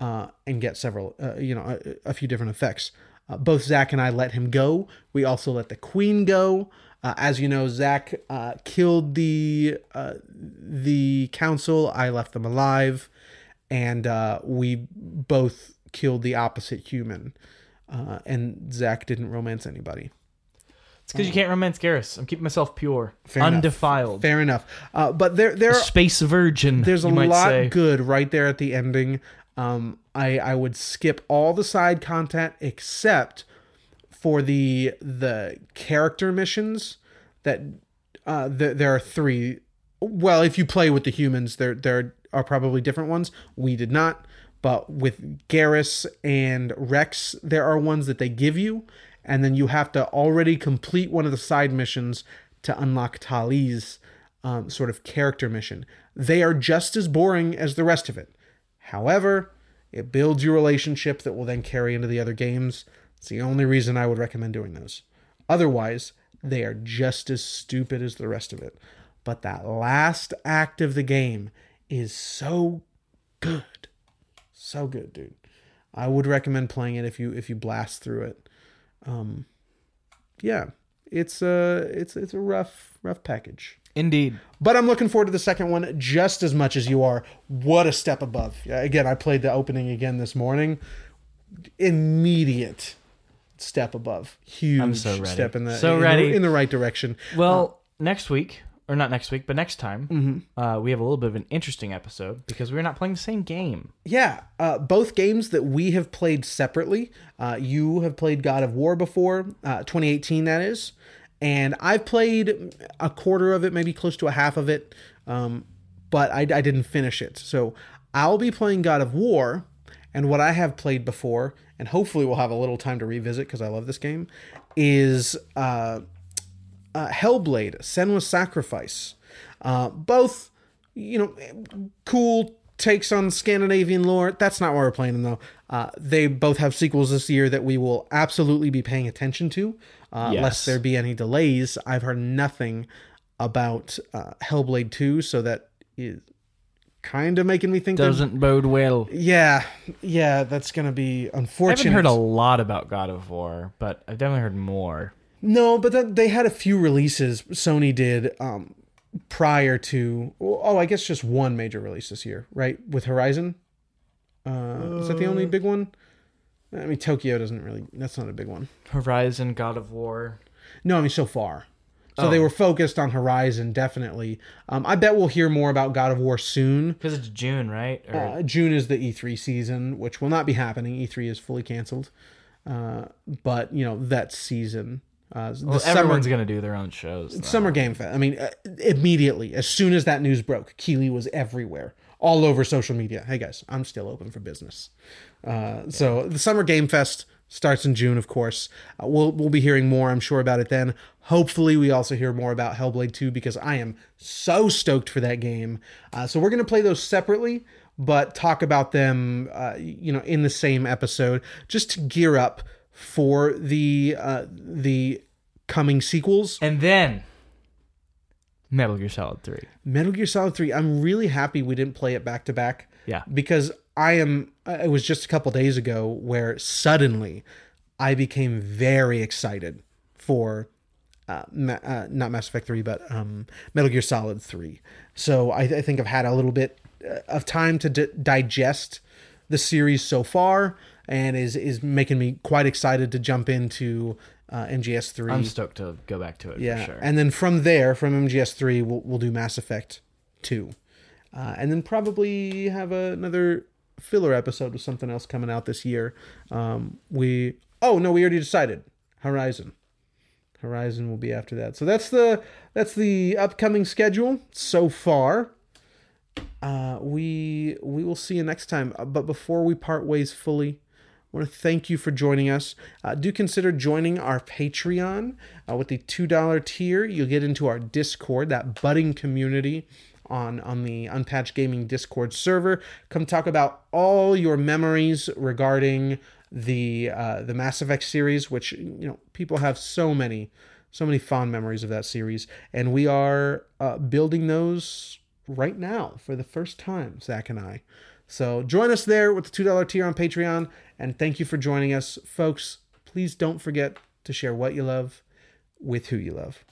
uh, and get several, uh, you know, a, a few different effects. Uh, both Zach and I let him go. We also let the queen go. Uh, as you know, Zach uh, killed the uh, the council. I left them alive, and uh, we both killed the opposite human. Uh, and Zach didn't romance anybody. It's because you can't romance Garrus. I'm keeping myself pure, Fair enough. undefiled, Fair enough. Uh, but there there space virgin. there's a lot say. good right there at the ending. Um, I I would skip all the side content except for the the character missions that uh th- there are three. Well, if you play with the humans, there there are probably different ones. We did not, but with Garrus and Wrex, there are ones that they give you, and then you have to already complete one of the side missions to unlock Tali's um, sort of character mission. They are just as boring as the rest of it. However, it builds your relationship that will then carry into the other games. It's the only reason I would recommend doing those. Otherwise, they are just as stupid as the rest of it. But that last act of the game is so good. So good, dude. I would recommend playing it if you if you blast through it. Um yeah, it's a it's it's a rough rough package. Indeed. But I'm looking forward to the second one just as much as you are. What a step above. Yeah, Again, I played the opening again this morning. Immediate step above. Huge I'm so step in the So in ready. in the right direction. Well, next week, or not next week, but next time, Mm-hmm. uh, we have a little bit of an interesting episode because we're not playing the same game. Yeah, uh, both games that we have played separately. Uh, you have played God of War before, uh, 2018, that is. And I've played a quarter of it, maybe close to a half of it, um, but I, I didn't finish it. So I'll be playing God of War, and what I have played before, and hopefully we'll have a little time to revisit because I love this game, is uh, uh, Hellblade: Senua's Sacrifice. Uh, both, you know, cool takes on Scandinavian lore. That's not why we're playing them though. Uh, they both have sequels this year that we will absolutely be paying attention to, uh, Yes. lest there be any delays. I've heard nothing about uh, Hellblade 2, so that is kind of making me think. that- Doesn't bode well. Yeah, yeah, that's gonna be unfortunate. I haven't heard a lot about God of War, but I've definitely heard more. No, but then they had a few releases. Sony did um, prior to. Oh, I guess just one major release this year, right? With Horizon. Uh, is that the only big one? I mean, Tokyo doesn't really. That's not a big one. Horizon, God of War. No, I mean so far. So they were focused on Horizon, definitely. Um, I bet we'll hear more about God of War soon. Because it's June, right? Or, Uh, June is the E3 season, which will not be happening. E3 is fully canceled. Uh, but you know that season, uh, well, everyone's going to do their own shows. though. Summer Game Fest. I mean, uh, immediately as soon as that news broke, Keighley was everywhere, all over social media. Hey guys, I'm still open for business. Uh, so the Summer Game Fest starts in June, of course. Uh, we'll we'll be hearing more, I'm sure, about it then. Hopefully, we also hear more about Hellblade 2 because I am so stoked for that game. Uh, so we're gonna play those separately, but talk about them, uh, you know, in the same episode, just to gear up for the uh, the coming sequels. And then Metal Gear Solid 3. Metal Gear Solid 3, I'm really happy we didn't play it back to back. Yeah. Because I am, it was just a couple days ago where suddenly I became very excited for, uh, Ma- uh, not Mass Effect 3, but um, Metal Gear Solid 3. So I, I think I've had a little bit uh, of time to d- digest the series so far and is, is making me quite excited to jump into uh, MGS 3. I'm stoked to go back to it Yeah, for sure. and then from there, from MGS3, we'll, we'll do Mass Effect 2. Uh, and then probably have a, another filler episode with something else coming out this year. Um, we oh no, we already decided Horizon. Horizon will be after that. So that's the that's the upcoming schedule so far. Uh, we we will see you next time. Uh, But before we part ways fully, want to thank you for joining us. Uh, do consider joining our Patreon uh, with the $2 tier. You'll get into our Discord, that budding community on on the Unpatched Gaming Discord server. Come talk about all your memories regarding the uh, the Mass Effect series, which you know people have so many so many fond memories of that series, and we are uh, building those right now for the first time, Zach and I. So join us there with the two dollar tier on Patreon, and thank you for joining us. Folks, please don't forget to share what you love with who you love.